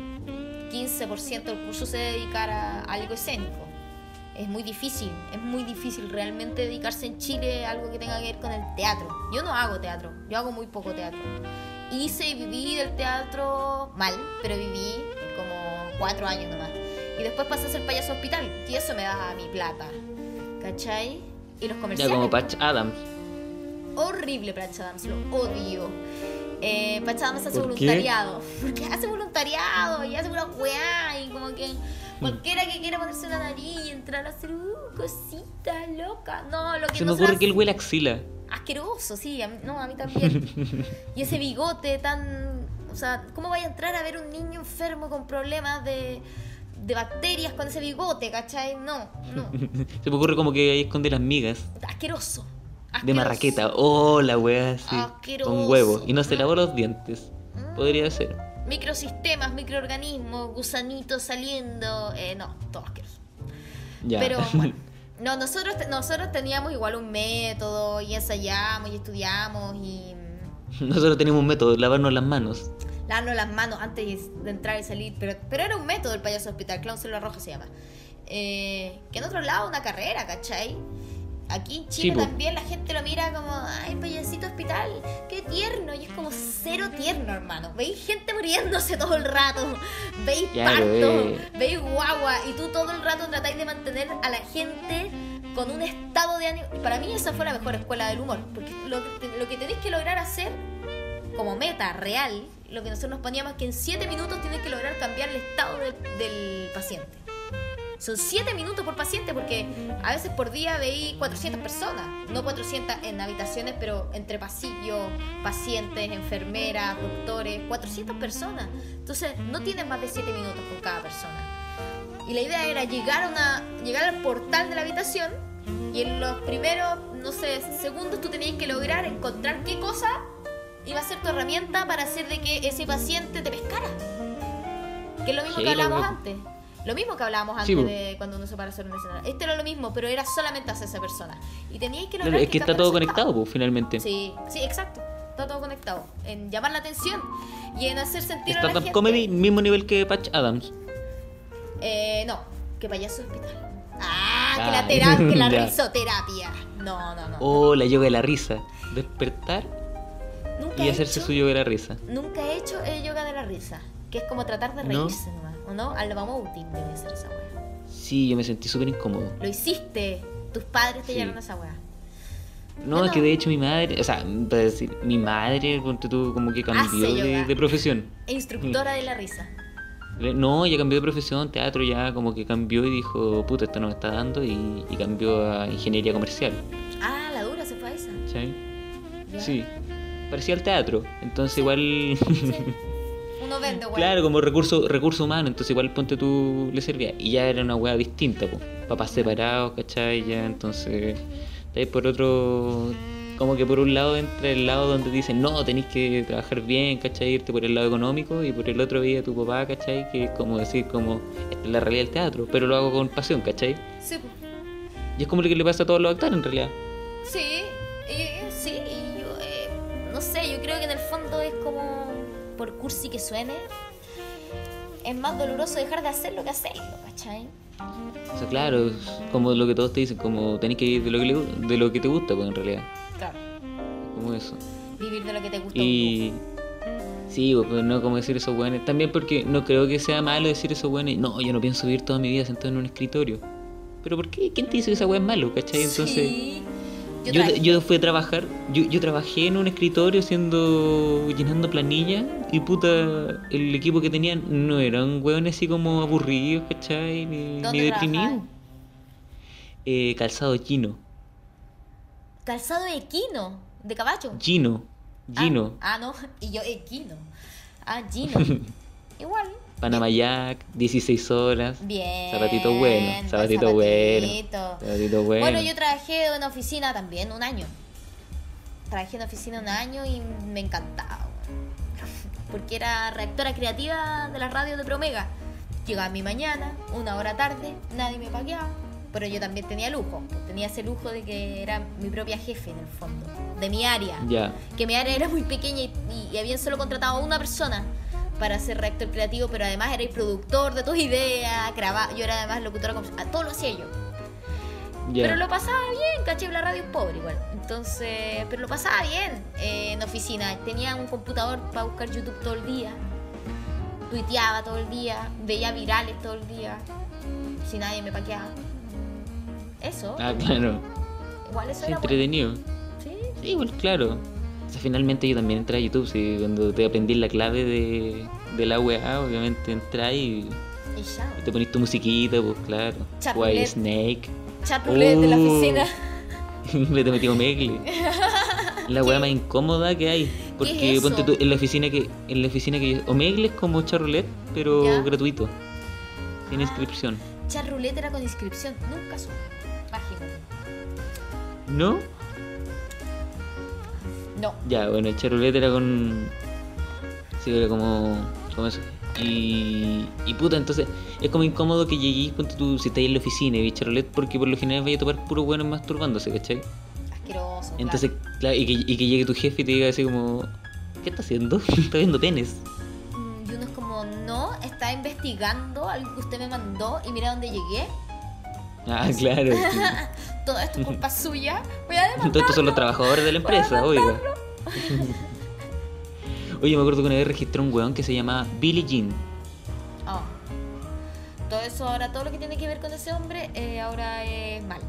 15% del curso se dedicara a algo escénico. Es muy difícil, es muy difícil realmente dedicarse en Chile a algo que tenga que ver con el teatro. Yo no hago teatro, yo hago muy poco teatro. Hice y viví del teatro mal, pero viví como cuatro años nomás. Y después pasé a ser payaso hospital, y eso me daba mi plata. ¿Cachai? Y los Ya comerciales. como Patch Adams. Horrible Patch Adams, lo odio. Eh, Patch Adams hace ¿Por qué? voluntariado. Porque hace voluntariado y hace una weá. Y como que cualquiera que quiera ponerse una nariz y entrar a hacer uh, cositas locas. No, lo que Se me no ocurre hace- que él huele a axila. asqueroso, sí, a mí- no, a mí también. y ese bigote tan... O sea, ¿cómo vaya a entrar a ver un niño enfermo con problemas de, de bacterias con ese bigote, cachai? No, no. Se me ocurre como que ahí esconde las migas. Asqueroso. De marraqueta. Oh, la weá, sí. Asqueroso. Con huevo. Y no se lavó los dientes. Podría ser. Microsistemas, microorganismos, gusanitos saliendo. Eh, no, todo asqueroso. Ya. Pero bueno, no, nosotros, nosotros teníamos igual un método y ensayamos y estudiamos y mm, Nosotros tenemos un método, lavarnos las manos. Lavarnos las manos antes de entrar y salir. Pero, pero era un método el payaso hospital, Clown Selva Roja se llama. Eh, que en otro lado una carrera, ¿cachai? Aquí en Chile po. también la gente lo mira como, ay, payasito hospital, qué tierno. Y es como cero tierno, hermano. Veis gente muriéndose todo el rato. Veis parto, eh. veis guagua. Y tú todo el rato tratáis de mantener a la gente con un estado de ánimo. Para mí esa fue la mejor escuela del humor. Porque lo, lo que tenéis que lograr hacer como meta real, lo que nosotros nos poníamos que en 7 minutos tienes que lograr cambiar el estado de- del paciente. Son 7 minutos por paciente porque a veces por día veí 400 personas. No 400 en habitaciones, pero entre pasillos, pacientes, enfermeras, doctores, 400 personas. Entonces no tienes más de 7 minutos con cada persona. Y la idea era llegar, a una, llegar al portal de la habitación y en los primeros, no sé, segundos tú tenías que lograr encontrar qué cosa iba a ser tu herramienta para hacer de que ese paciente te pescara. Que es lo mismo Sí, que hablábamos lo- antes. Lo mismo que hablábamos antes Sí, de cuando uno se para hacer un escenario. Este era lo mismo, pero era solamente hacia esa persona. Y teníais que lograr es que está todo conectado, pues, finalmente. Sí, sí, exacto. Está todo conectado. En llamar la atención y en hacer sentir a la gente. comedy, mismo nivel que Patch Adams. Eh, no, que payaso hospital. Ah, que la Ah, terapia, que la risoterapia. No, no, no. O la yoga de la risa. Despertar nunca y hacerse hecho- su yoga de la risa. Nunca he hecho el yoga de la risa. Que es como tratar de ¿No? reírse nomás. ¿O no? Al Bamoting debe ser esa wea. Sí, yo me sentí súper incómodo. Lo hiciste. Tus padres te Sí. llevaron a esa wea. No, es que de hecho mi madre, o sea, para decir, mi madre, ponte tú, como que cambió de, profesión. E instructora de la risa. No, ella cambió de profesión, teatro ya como que cambió y dijo, puta, esto no me está dando y, y cambió a ingeniería comercial. Ah, la dura se fue a esa. ¿sí? Ya. Sí, parecía el teatro, entonces igual, Sí. Uno vende, wea. claro, como recurso, recurso humano, entonces igual ponte tú le servía. Y ya era una weá distinta, pues, papás separados, ¿cachai? Ya, entonces, por otro, como que por un lado entra el lado donde dicen, no, tenéis que trabajar bien, ¿cachai? Irte por el lado económico y por el otro veía tu papá, ¿cachai? Que es como decir, como, esta es la realidad del teatro, pero lo hago con pasión, ¿cachai? Sí, pues. Y es como lo que le pasa a todos los actores en realidad. Sí, sí, eh, no sé, yo creo que en el fondo es como, por cursi que suene, es más doloroso dejar de hacer lo que hacerlo, ¿cachai? O sea, claro, es como lo que todos te dicen, como tenés que ir de lo que, le- de lo que te gusta, pues en realidad. Claro, Como eso. vivir de lo que te gusta. Y sí, pues, no como decir eso bueno. También porque no creo que sea malo decir eso bueno. No, yo no pienso vivir toda mi vida sentado en un escritorio. Pero ¿por qué? ¿Quién te dice que esa weá es malo? ¿Cachai? Entonces, Sí, yo, yo, fui a trabajar, yo, yo trabajé en un escritorio haciendo, llenando planillas y puta, el equipo que tenían no eran weones así como aburridos, ¿cachai? Ni, ¿Dónde ni deprimidos. Eh, calzado chino. Calzado equino, de caballo. Gino. Gino. Ah, ah, no, y yo equino. Ah, Gino. Igual. Panama Jack, 16 horas. Bien. Zapatito bueno, buen zapatito bueno. Zapatito bueno. Bueno, yo trabajé en una oficina también, un año. Trabajé en una oficina un año y me encantaba. Porque era reactora creativa de la radio de Promega. Llegaba mi mañana, una hora tarde, nadie me pagueaba. Pero yo también tenía lujo. Tenía ese lujo de que era mi propia jefe en el fondo. De mi área. Ya. Que mi área era muy pequeña y, y habían solo contratado a una persona para ser reactor creativo, pero además era el productor de tus ideas, grababa, yo era además locutora, todo lo hacía yo. Ya. Pero lo pasaba bien, caché, la radio es pobre igual. Entonces, pero lo pasaba bien eh, en oficina. Tenía un computador para buscar YouTube todo el día. Tuiteaba todo el día, veía virales todo el día. Si nadie me paqueaba. Eso, Ah, claro. igual eso Sí, era bueno. entretenido. Sí, Sí, igual, claro. Sea, finalmente yo también entré a YouTube, sí, cuando te aprendí la clave de, de la weá, obviamente entrás y, te ponís tu musiquita, pues claro. Wild. Snake. Chat roulette de la Oh. oficina. Le te metí Omegle. La weá más incómoda que hay. Porque es ponte tú, en la oficina que, en la oficina que yo- Omegle es como charroulette, pero Ya. gratuito. Sin Ah. inscripción. Chat roulette era con inscripción. Nunca supe. Imagínate. ¿No? No. Ya, bueno, el charroulette era con. Sí, era como. como eso. Y. Y puta, entonces es como incómodo que lleguéis, ponte tú, si estáis en la oficina y veis charroulette, porque por lo general vais a topar puros buenos masturbándose, ¿cachai? Asqueroso. Entonces, claro, y, que, y que llegue tu jefe y te diga así como. ¿Qué está haciendo? está viendo penes. Mm, Y uno es como, no, está investigando algo que usted me mandó y mira dónde llegué. Ah, claro. Todo esto es culpa suya. Voy a demandar. Todos son los trabajadores de la empresa, oiga. Oye, me acuerdo que una vez registré un weón que se llamaba Billie Jean. Oh. Todo eso ahora, todo lo que tiene que ver con ese hombre, eh, ahora es mal.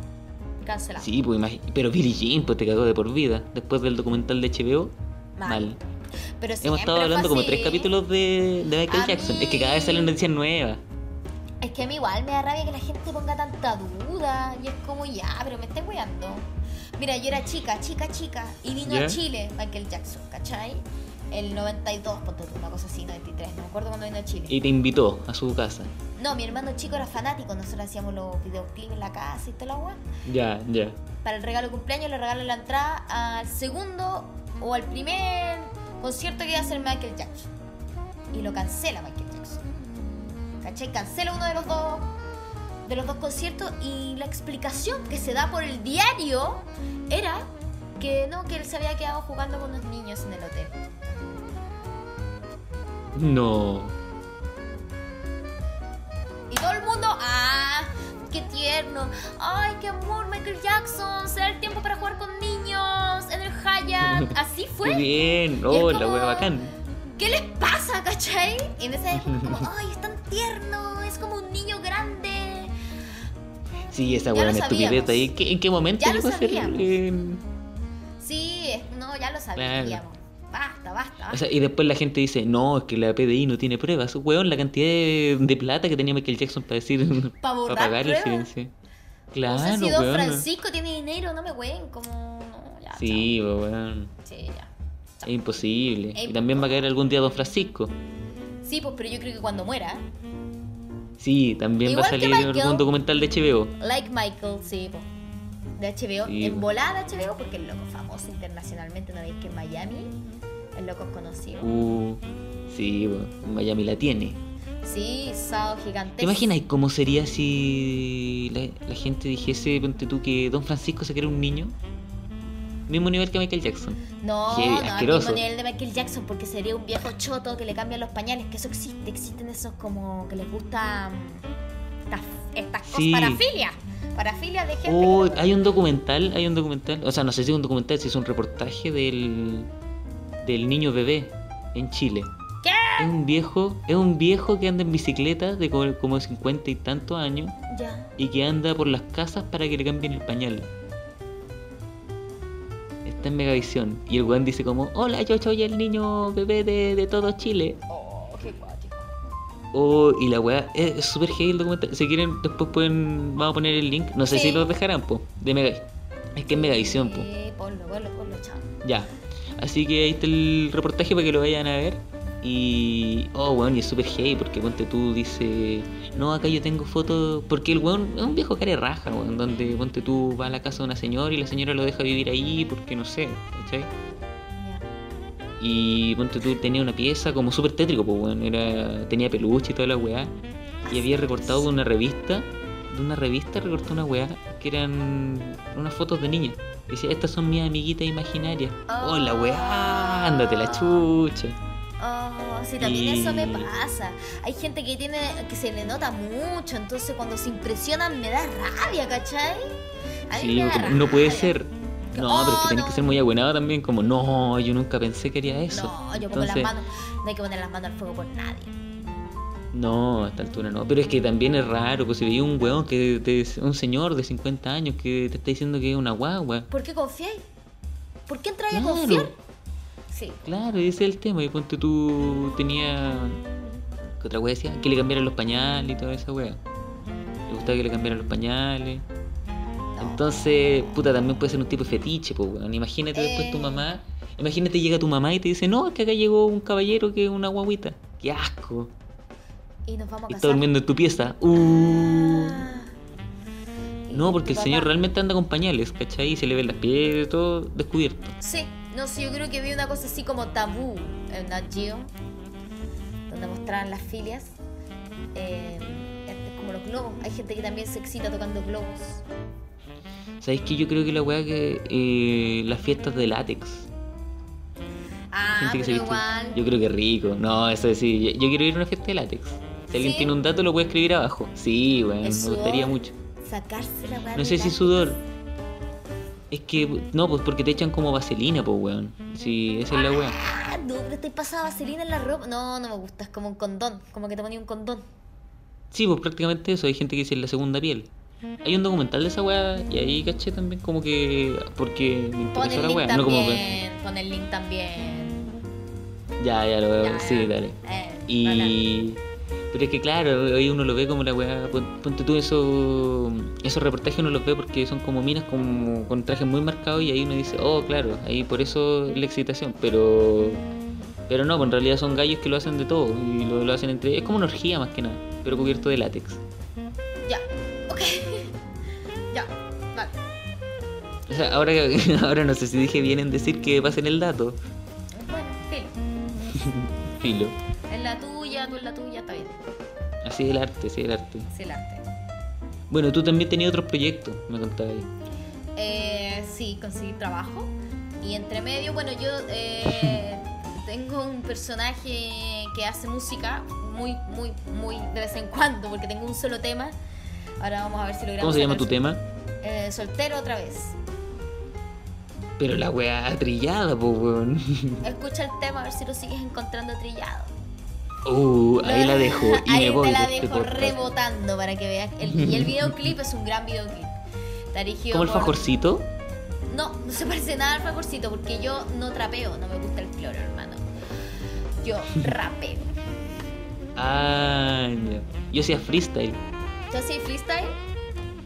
Cancelado. Sí, pues pero Billie Jean pues te cagó de por vida. Después del documental de HBO, Mal. mal. Pero Hemos estado hablando como tres capítulos de, de Michael A Jackson. mí- Es que cada vez salen noticias nuevas. Es que a mí igual me da rabia que la gente ponga tanta duda. Y es como, ya, pero me estés weando. Mira, yo era chica, chica, chica. Y vino a Chile Michael Jackson, ¿cachai? El 92, ponte una cosa así, 93. No me acuerdo cuando vino a Chile. Y te invitó a su casa. No, mi hermano chico era fanático. Nosotros hacíamos los videoclips en la casa y toda la weá. Ya, ya. Para el regalo de cumpleaños le regalan la entrada al segundo o al primer concierto que iba a hacer Michael Jackson. Y lo cancela Michael Jackson. ¿Cachai? Cancela uno de los dos de los dos conciertos y la explicación que se da por el diario era que no, que él se había quedado jugando con los niños en el hotel. No. Y todo el mundo, ah, qué tierno. Ay, qué amor, Michael Jackson. Se da el tiempo para jugar con niños en el Hyatt. Así fue. bien. Y Oh, la wea bacán. ¿Qué les pasa, cachai? Y en esa época, como, ay, es tan tierno, es como un niño grande. Sí, esa es estupidez ahí. ¿Qué- ¿En qué momento Ya lo sabíamos. eh, Sí, no, ya lo sabíamos. Basta, basta. O sea, y después la gente dice, no, es que la PDI no tiene pruebas. Weón, la cantidad de, de plata que tenía Michael Jackson para decir, Pa' borrar pagar el silencio. no Claro, sé si Don. Francisco tiene dinero, no me ween, como. No, ya. Sí, weón. Sí, ya. Es imposible. Es Y también va a caer algún día Don Francisco. Sí, pues, pero yo creo que cuando muera, Sí, también Igual va a salir Michael. algún documental de HBO. like Michael, sí, pues. De HBO, Sí, en volada de HBO, porque el loco famoso internacionalmente, ¿no veis que en Miami el loco es conocido? Uh, sí, weón. Miami la tiene. Sí, Sao gigantesco. ¿Te imaginas cómo sería si la, la gente dijese, ponte tú, que Don Francisco se era un niño? Mismo nivel que Michael Jackson. No, Heavy, no, asqueroso. mismo nivel de Michael Jackson, porque sería un viejo choto que le cambian los pañales, que eso existe, existen esos como que les gusta mm, estas, estas cosas, Sí. parafilia, parafilia de gente. Oh, que- hay un documental, hay un documental, o sea, no sé si es un documental, si es un reportaje del, del niño bebé en Chile. ¿Qué? Es un viejo, es un viejo que anda en bicicleta de como, como 50 y tantos años Ya. y que anda por las casas para que le cambien el pañal. Está en Megavisión y el weón dice como, hola, yo soy el niño bebé de, de todo Chile. Oh, qué. Oh, y la weá es súper heavy el documental. Si quieren, después pueden, vamos a poner el link. No sé Sí. si lo dejarán, po. De Mega. Es que es Megavisión, po. Sí, ponlo, ponlo, ponlo, chao. Ya. Así que ahí está el reportaje para que lo vayan a ver. Y. Oh, weón, y es súper heavy porque ponte tú, dice. No, acá yo tengo fotos. Porque el weón es un viejo care raja, weón. Donde ponte tú, va a la casa de una señora y la señora lo deja vivir ahí porque no sé, ¿cachai? Y ponte tú, tenía una pieza como súper tétrico, pues weón. Era, tenía peluche y toda la weá. Y había recortado de una revista. De una revista recortó una weá que eran unas fotos de niñas. Decía, estas son mis amiguitas imaginarias. Oh, la weá, ándate la chucha. Oh, sí, también Y- eso me pasa. Hay gente que tiene, que se le nota mucho, entonces cuando se impresionan me da rabia, ¿cachai? A Sí, me da como, no puede ser. No, Oh, pero es que tenés no. que ser muy abuenado también, como, no, yo nunca pensé que haría eso. No, yo pongo Entonces, las manos, no hay que poner las manos al fuego por nadie. No, a esta altura no. Pero es que también es raro, pues si veía un weón que te- un señor de 50 años que te está diciendo que es una guagua. ¿Por qué confiáis? ¿Por qué entráis Claro. a confiar? Sí. Claro, ese es el tema. Y ponte tú tenía. ¿Qué otra wea decía? Que le cambiaran los pañales y toda esa wea. Le gustaba que le cambiaran los pañales. Entonces, puta, también puede ser un tipo de fetiche, pues weón. Imagínate después tu Eh. mamá. Imagínate llega tu mamá y te dice, no, es que acá llegó un caballero que es una guaguita. ¡Qué asco! Y nos vamos a casar. está durmiendo en tu pieza. ¡Uh! Ah. Y No, porque el papá- señor realmente anda con pañales, ¿cachai? Y se le ven las pies, todo descubierto. Sí, no sé, yo creo que vi una cosa así como tabú en Nat Geo, donde mostraban las filias. Eh, como los globos. Hay gente que también se excita tocando globos. ¿Sabéis que yo creo que la weá que. eh, las fiestas de látex. Ah, Gente que se pero igual. Yo creo que rico. No, eso sí. Yo, yo quiero ir a una fiesta de látex. Si alguien ¿Sí? tiene un dato, lo puede escribir abajo. Sí, weón, me gustaría mucho. Sacarse la weá No sé si sudor. Es que. No, pues porque te echan como vaselina, pues, weón. Sí, esa es la weá. Ah, no, pero te pasa vaselina en la ropa. No, no me gusta, es como un condón, como que te ponía un condón. Sí, pues prácticamente eso. Hay gente que dice la segunda piel. Hay un documental de esa weá y ahí caché también como que. Porque me interesó la weá. No como que. pon el link también. Ya, ya lo veo. Ya, Sí, dale. Eh. Y. Pero es que claro, hoy uno lo ve como la weá. pon- Ponte tú eso, esos reportajes uno los ve porque son como minas como, con trajes muy marcados y ahí uno dice, oh, claro, ahí por eso es la excitación. Pero. Pero no, pues en realidad son gallos que lo hacen de todo y lo, lo hacen entre. Es como una orgía más que nada, pero cubierto de látex. Ya, ok. ya, vale. O sea, ahora, ahora no sé si dije bien en decir que pasen el dato. Bueno, fin. Filo. Es la tuya, tú es la tuya, está bien. Es el arte, es el arte. Es el arte. Bueno, tú también tenías otros proyectos, me contabas. Eh, sí, conseguí trabajo. Y entre medio, bueno, yo eh, tengo un personaje que hace música muy, muy, muy de vez en cuando, porque tengo un solo tema. Ahora vamos a ver si logramos. ¿Cómo se llama tu tema? Eh, soltero otra vez. Pero la weá trillada, po, weón. Escucha el tema a ver si lo sigues encontrando trillado. Uh, ahí la dejo y Ahí me voy te la este dejo rebotando para que veas. El- y el videoclip es un gran videoclip. ¿Como el por- fajorcito? No, no se parece nada al favorcito porque yo no trapeo, no me gusta el cloro, hermano. Yo rapeo. Ah. Yo hacía freestyle. ¿Tú hacías freestyle?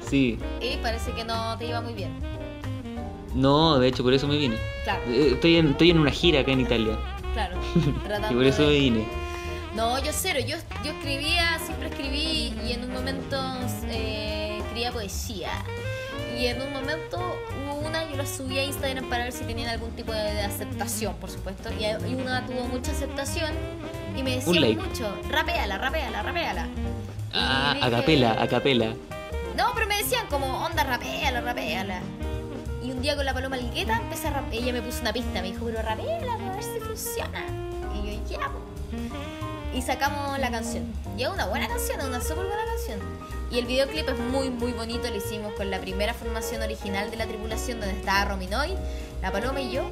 Sí. Y parece que no te iba muy bien. No, de hecho, por eso me vine. Claro, Eh, Estoy en, estoy en una gira acá en Italia. claro. Y por eso me vine. No, yo cero. Yo, yo escribía, siempre escribí y en un momento eh, escribía poesía. Y en un momento hubo una, yo la subí a Instagram para ver si tenían algún tipo de, aceptación, por supuesto. Y, y una tuvo mucha aceptación y me decían mucho, rapeala, rapeala, rapeala. Ah, dije, a capela, a capela. No, pero me decían como, onda, rapeala, rapeala. Y un día con la paloma ligueta empecé a rapear. Ella me puso una pista, me dijo, pero rapeala, a ver si funciona. Y yo, ya, po". Y sacamos la canción. Y es una buena canción, una súper buena canción. Y el videoclip es muy, muy bonito. Lo hicimos con la primera formación original de la tripulación, donde estaba Rominoy, la paloma y yo.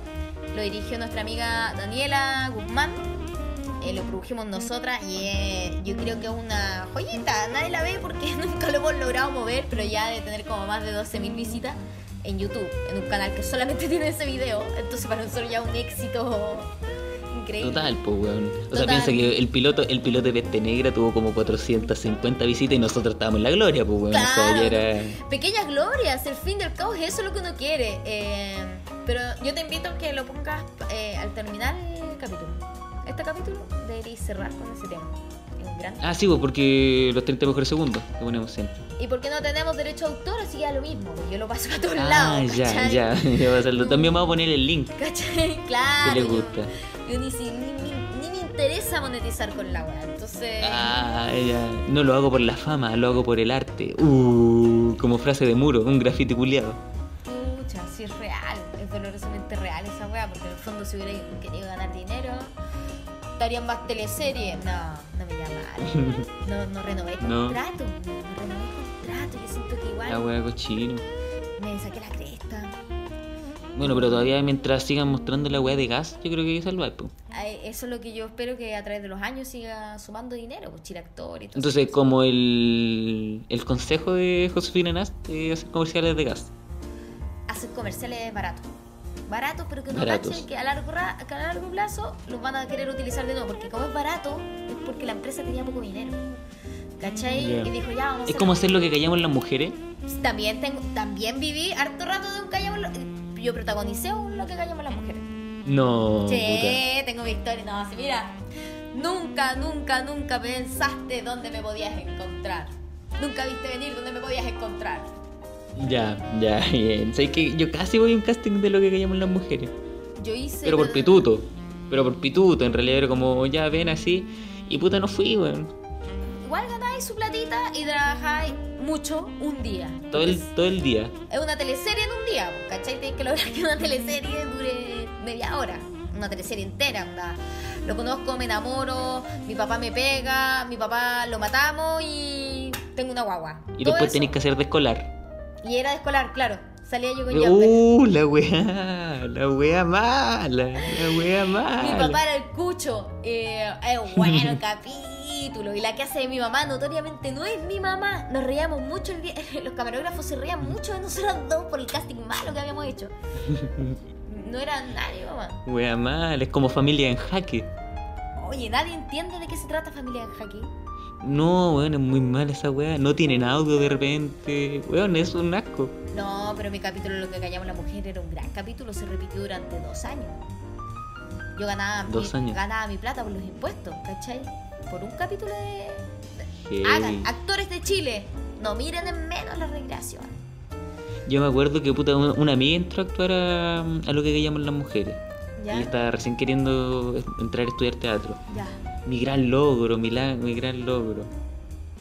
Lo dirigió nuestra amiga Daniela Guzmán. Eh, lo produjimos nosotras y eh, yo creo que es una joyita. Nadie la ve porque nunca lo hemos logrado mover, pero ya de tener como más de 12.000 visitas en YouTube, en un canal que solamente tiene ese video. Entonces para nosotros ya un éxito increíble. Total, pues, weón. O Total. sea, piensa que el piloto, el piloto de Peste Negra tuvo como 450 visitas y nosotros estábamos en la gloria, pues, weón. O sea, Claro. ya era... Pequeñas glorias, el fin del caos, eso es lo que uno quiere. Eh, pero yo te invito a que lo pongas eh, al terminar el capítulo. Este capítulo deberías cerrar con ese tema. Es Ah, sí, porque los 30 mejores segundos que ponemos siempre. Y porque no tenemos derecho a autor, así que da lo mismo. Yo lo paso a todos Ah, lados. ya, ¿cachai? ya. ya. También vamos a poner el link, ¿Cachai? Claro. si les gusta. Yo ni, si- ni, ni- ni me interesa monetizar con la weá. Entonces. Ah, ya. No lo hago por la fama, lo hago por el arte. Uh, como frase de muro, un grafiti culiado. Pucha, si es real. Es dolorosamente real esa weá. Porque en el fondo, si hubiera querido ganar dinero, estarían más teleseries. No, no me llaman. No, no renové No. contrato. No renové contrato. Yo siento que igual La wea cochino. me saqué la cresta. Bueno, pero todavía mientras sigan mostrando la wea de gas, yo creo que hay que salvar, pues. Eso es lo que yo espero que a través de los años siga sumando dinero, pues Chiractor y todo Entonces, como el, el consejo de Josefina Nast es hacer comerciales de gas. hacer comerciales baratos. Baratos, pero que no cachen que a, largo, que a largo plazo los van a querer utilizar de nuevo. Porque como es barato, es porque la empresa tenía poco dinero. ¿Cachai? Y dijo, ya, vamos a Es hacer- como hacer lo que callamos las mujeres. También, tengo, también viví harto rato de un callamos... Yo protagonicé un lo que callamos las mujeres. No. puta. tengo mi historia. No, sí, mira. Nunca, nunca, nunca pensaste dónde me podías encontrar. Nunca viste venir dónde me podías encontrar. Ya, ya, bien. Sabes que yo casi voy a un casting de lo que callamos las mujeres. Yo hice... Pero por pituto. Pero por pituto, en realidad era como, ya ven así. Y puta, no fui, weón. Igual ganáis su platita y trabajáis mucho un día. Todo el, todo el día. Es una teleserie en un día, ¿cachai? Tienes que lograr que una teleserie dure media hora. Una teleserie entera, onda. Lo conozco, me enamoro, mi papá me pega, mi papá lo matamos y tengo una guagua. Y Todo después tenés que hacer de escolar. Y era de escolar, claro. Salía yo con. Uh, la weá, la weá mala, la weá mala. Mi papá era el cucho. Eh, bueno el capítulo. Y la que hace de mi mamá notoriamente no es mi mamá. Nos reíamos mucho. El día- Los camarógrafos se reían mucho de nosotros dos por el casting malo que habíamos hecho. No era nadie, mamá. Weá mala, es como familia en jaque. Oye, nadie entiende de qué se trata Familia en Jaque. No, weón, es muy mala esa weá. No tienen audio de repente. Weón, es un asco. No, pero mi capítulo Lo que callamos la mujer era un gran capítulo. Se repitió durante dos años. Yo ganaba, Dos mi, años. ganaba mi plata por los impuestos, ¿cachai? Por un capítulo de. Hagan, actores de Chile, no miren en menos la recreación. Yo me acuerdo que puta, una, una amiga entró a actuar a, a lo que llamamos las mujeres. Ya. Y estaba recién queriendo entrar a estudiar teatro. Ya. Mi gran logro, mi, la- mi gran logro.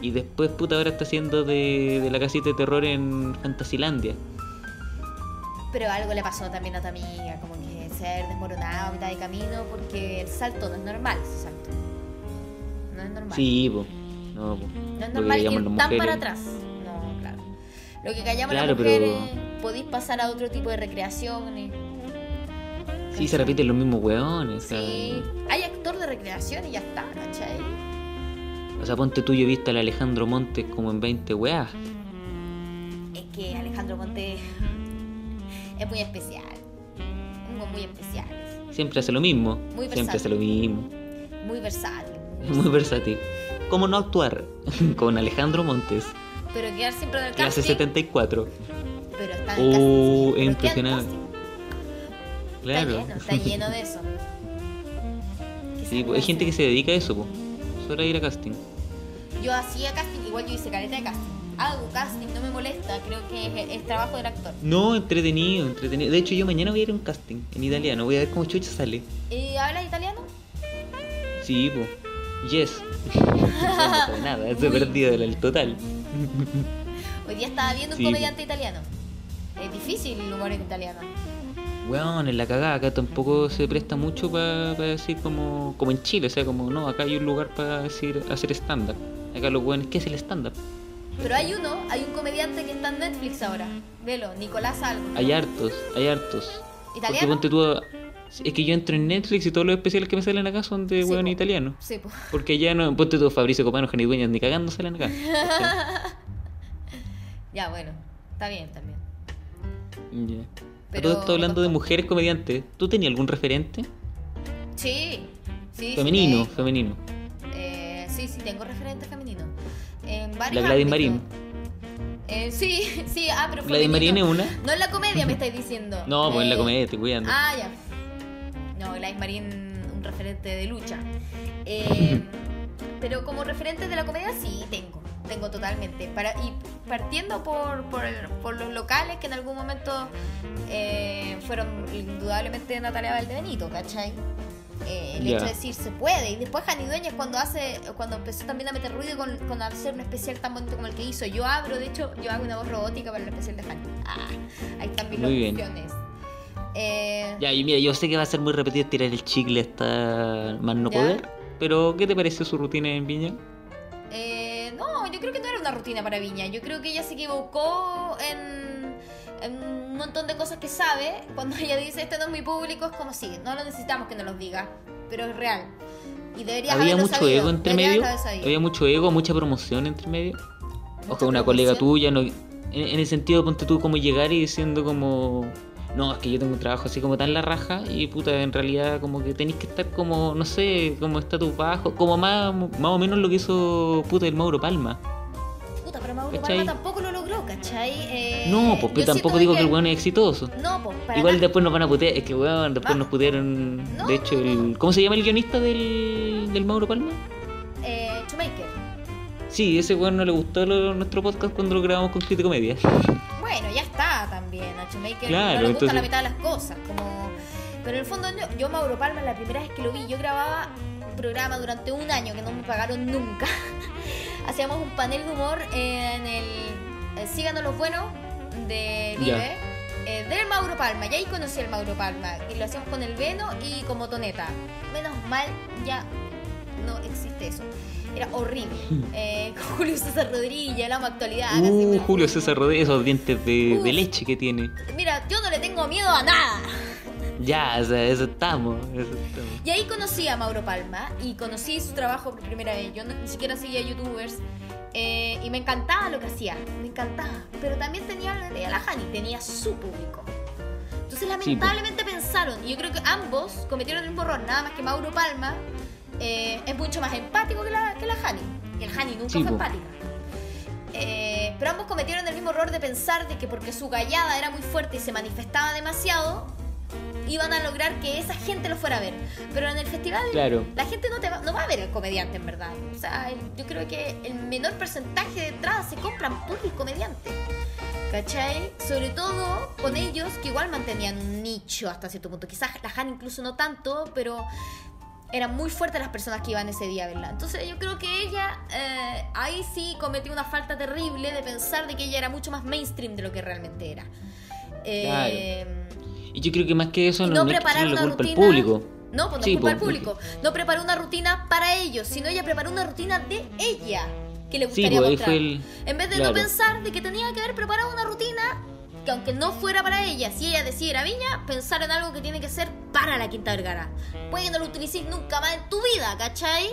Y después, puta, ahora está haciendo de, de la casita de terror en Fantasilandia. Pero algo le pasó también a tu amiga, como que se ha desmoronado a mitad de camino porque el salto no es normal, salto. No es normal. Sí, po. No, po. No es normal ir tan mujeres. para atrás. No, claro. Lo que callamos Claro, las pero- mujeres, podéis pasar a otro tipo de recreaciones. Sí, se repiten los mismos weones. Sí, hay actor de recreación y ya está, ¿cachai? O sea, ponte tú, yo he visto al Alejandro Montes como en 20 weas. Es que Alejandro Monte es muy especial. Un muy especial. Siempre hace lo mismo. Muy Siempre versátil. hace lo mismo. Muy versátil. Muy versátil. ¿Cómo no actuar con Alejandro Montes? Pero quedar siempre en el Clase casting. 74. Pero está en el Oh, sí, es el impresionante. Claro. Está lleno, está lleno de eso. Sí, pues, hay gente que se dedica a eso, pues. Solo ir a casting. Yo hacía casting, igual yo hice careta de casting. Hago casting, no me molesta, creo que es, es trabajo del actor. No, entretenido, entretenido. De hecho, yo mañana voy a ir a un casting en italiano. Voy a ver cómo chucha sale. ¿Y hablas italiano? Sí, pues. Yes. no nada, Muy. perdido el total. Hoy día estaba viendo un Sí. comediante italiano. Es difícil el humor en italiano. Weón, en la cagada acá tampoco se presta mucho para decir como, como en Chile, o sea, como no, acá hay un lugar para decir hacer stand-up. Acá lo bueno es que es el stand-up. Pero hay uno, hay un comediante que está en Netflix ahora. Velo, Nicolás algo. Hay hartos, hay hartos. Porque ¿Italiano? ponte tú, a- es que yo entro en Netflix y todos los especiales que me salen acá son de Sí, weón po. italiano. Sí, pues. Porque ya no, ponte tú, Fabricio Copano, Jani Dueñas, ni cagando salen acá. Ya, bueno. Está bien también. Ya. A Pero todo esto hablando de mujeres comediantes, ¿tú tenías algún referente? Sí. Sí, sí, Femenino, tengo. femenino. Eh, sí, sí, tengo referente femenino. En varios La Gladys. Marín. Eh, sí, sí, ah, pero Gladys. Marín es una. No en la comedia me estáis diciendo. No, pues en la Eh, comedia, estoy cuidando. Ah, ya. No, Gladys Marín, un referente de lucha. Eh, pero como referente de la comedia, sí, tengo. Tengo totalmente. Para, y partiendo por, por, el- por los locales que en algún momento eh, fueron indudablemente Natalia Valdebenito, ¿cachai? Eh, el Ya. hecho de decir se puede. Y después Jani Dueñas cuando hace, cuando empezó también a meter ruido con, con hacer un especial tan bonito como el que hizo. Yo abro, de hecho, yo hago una voz robótica para el especial de Jani. Ah, ahí están mis Muy bien. Eh, Ya, y mira, yo sé que va a ser muy repetido tirar el chicle hasta más no Ya. poder, pero ¿qué te pareció su rutina en Viña? Eh, no, yo creo que no era una rutina para Viña. Yo creo que ella se equivocó en, en un montón de cosas que sabe. Cuando ella dice este no es mi público, es como si no lo necesitamos que nos lo diga, pero es real. Y deberías Había mucho sabido, ego entre medio, había mucho ego, mucha promoción entre medio. Ojo, una colega tuya, no, en, en el sentido, ponte tú como llegar y diciendo como, no, es que yo tengo un trabajo así como tan la raja y puta, en realidad como que tenéis que estar como, no sé, como estatus bajo, como más, más o menos lo que hizo puta el Mauro Palma. Puta, pero Mauro ¿Cachai? Palma tampoco lo logró, ¿cachai? Eh, no, pues tampoco digo que el weón es exitoso. No, pues para Igual nada. después nos van a putear, es que weón, después Va. nos putearon, No, de hecho, no. el, ¿cómo se llama el guionista del, del Mauro Palma? Eh, Shoemaker. Sí, ese weón no le gustó lo- nuestro podcast cuando lo grabamos con Crítico Media. Bueno, ya está también. A Claro, no le gusta entonces- la mitad de las cosas. Como... Pero en el fondo, yo, yo, Mauro Palma, la primera vez que lo vi, yo grababa un programa durante un año que no me pagaron nunca. Hacíamos un panel de humor en el, el Síganos los Buenos de Ya. Vive. eh, del Mauro Palma, y ahí conocí al Mauro Palma y lo hacíamos con el Veno y como Toneta. Menos mal ya no existe eso. Era horrible. Eh, con Julio César Rodríguez, hablamos actualidad. casi Uh, me- Julio César Rodríguez, esos dientes de, de Uf. leche que tiene. Mira, yo no le tengo miedo a nada. Ya, o sea, eso estamos, eso estamos. Y ahí conocí a Mauro Palma y conocí su trabajo por primera vez. Yo no- ni siquiera seguía youtubers eh, y me encantaba lo que hacía, me encantaba. Pero también tenía la Hani, tenía su público. Entonces lamentablemente pensaron, y yo creo que ambos cometieron el mismo error, nada más que Mauro Palma eh, es mucho más empático que la, que la Hani. Y el Hani nunca Sí, fue po. empática. Eh, pero ambos cometieron el mismo error de pensar de que porque su gallada era muy fuerte y se manifestaba demasiado, iban a lograr que esa gente lo fuera a ver. Pero en el festival Claro. la gente no, te va, no va a ver al comediante en verdad. O sea, yo creo que el menor porcentaje de entradas se compran por el comediante. ¿Cachai? Sobre todo con ellos que igual mantenían un nicho hasta cierto punto. Quizás la Han incluso no tanto, pero eran muy fuertes las personas que iban ese día a verla. Entonces yo creo que ella eh, ahí sí cometió una falta terrible de pensar de que ella era mucho más mainstream de lo que realmente era. Eh, Y yo creo que más que eso no, no preparar una culpa al rutina- público. No, pues no Sí, es culpa al público. No preparó una rutina para ellos, sino ella preparó una rutina de ella que le Sí, gustaría pues mostrar. el... En vez de claro. no pensar de que tenía que haber preparado una rutina que aunque no fuera para ella, si ella decide ir a Viña, pensar en algo que tiene que ser para la Quinta Vergara. Puede que no lo utilices nunca más en tu vida, ¿cachai?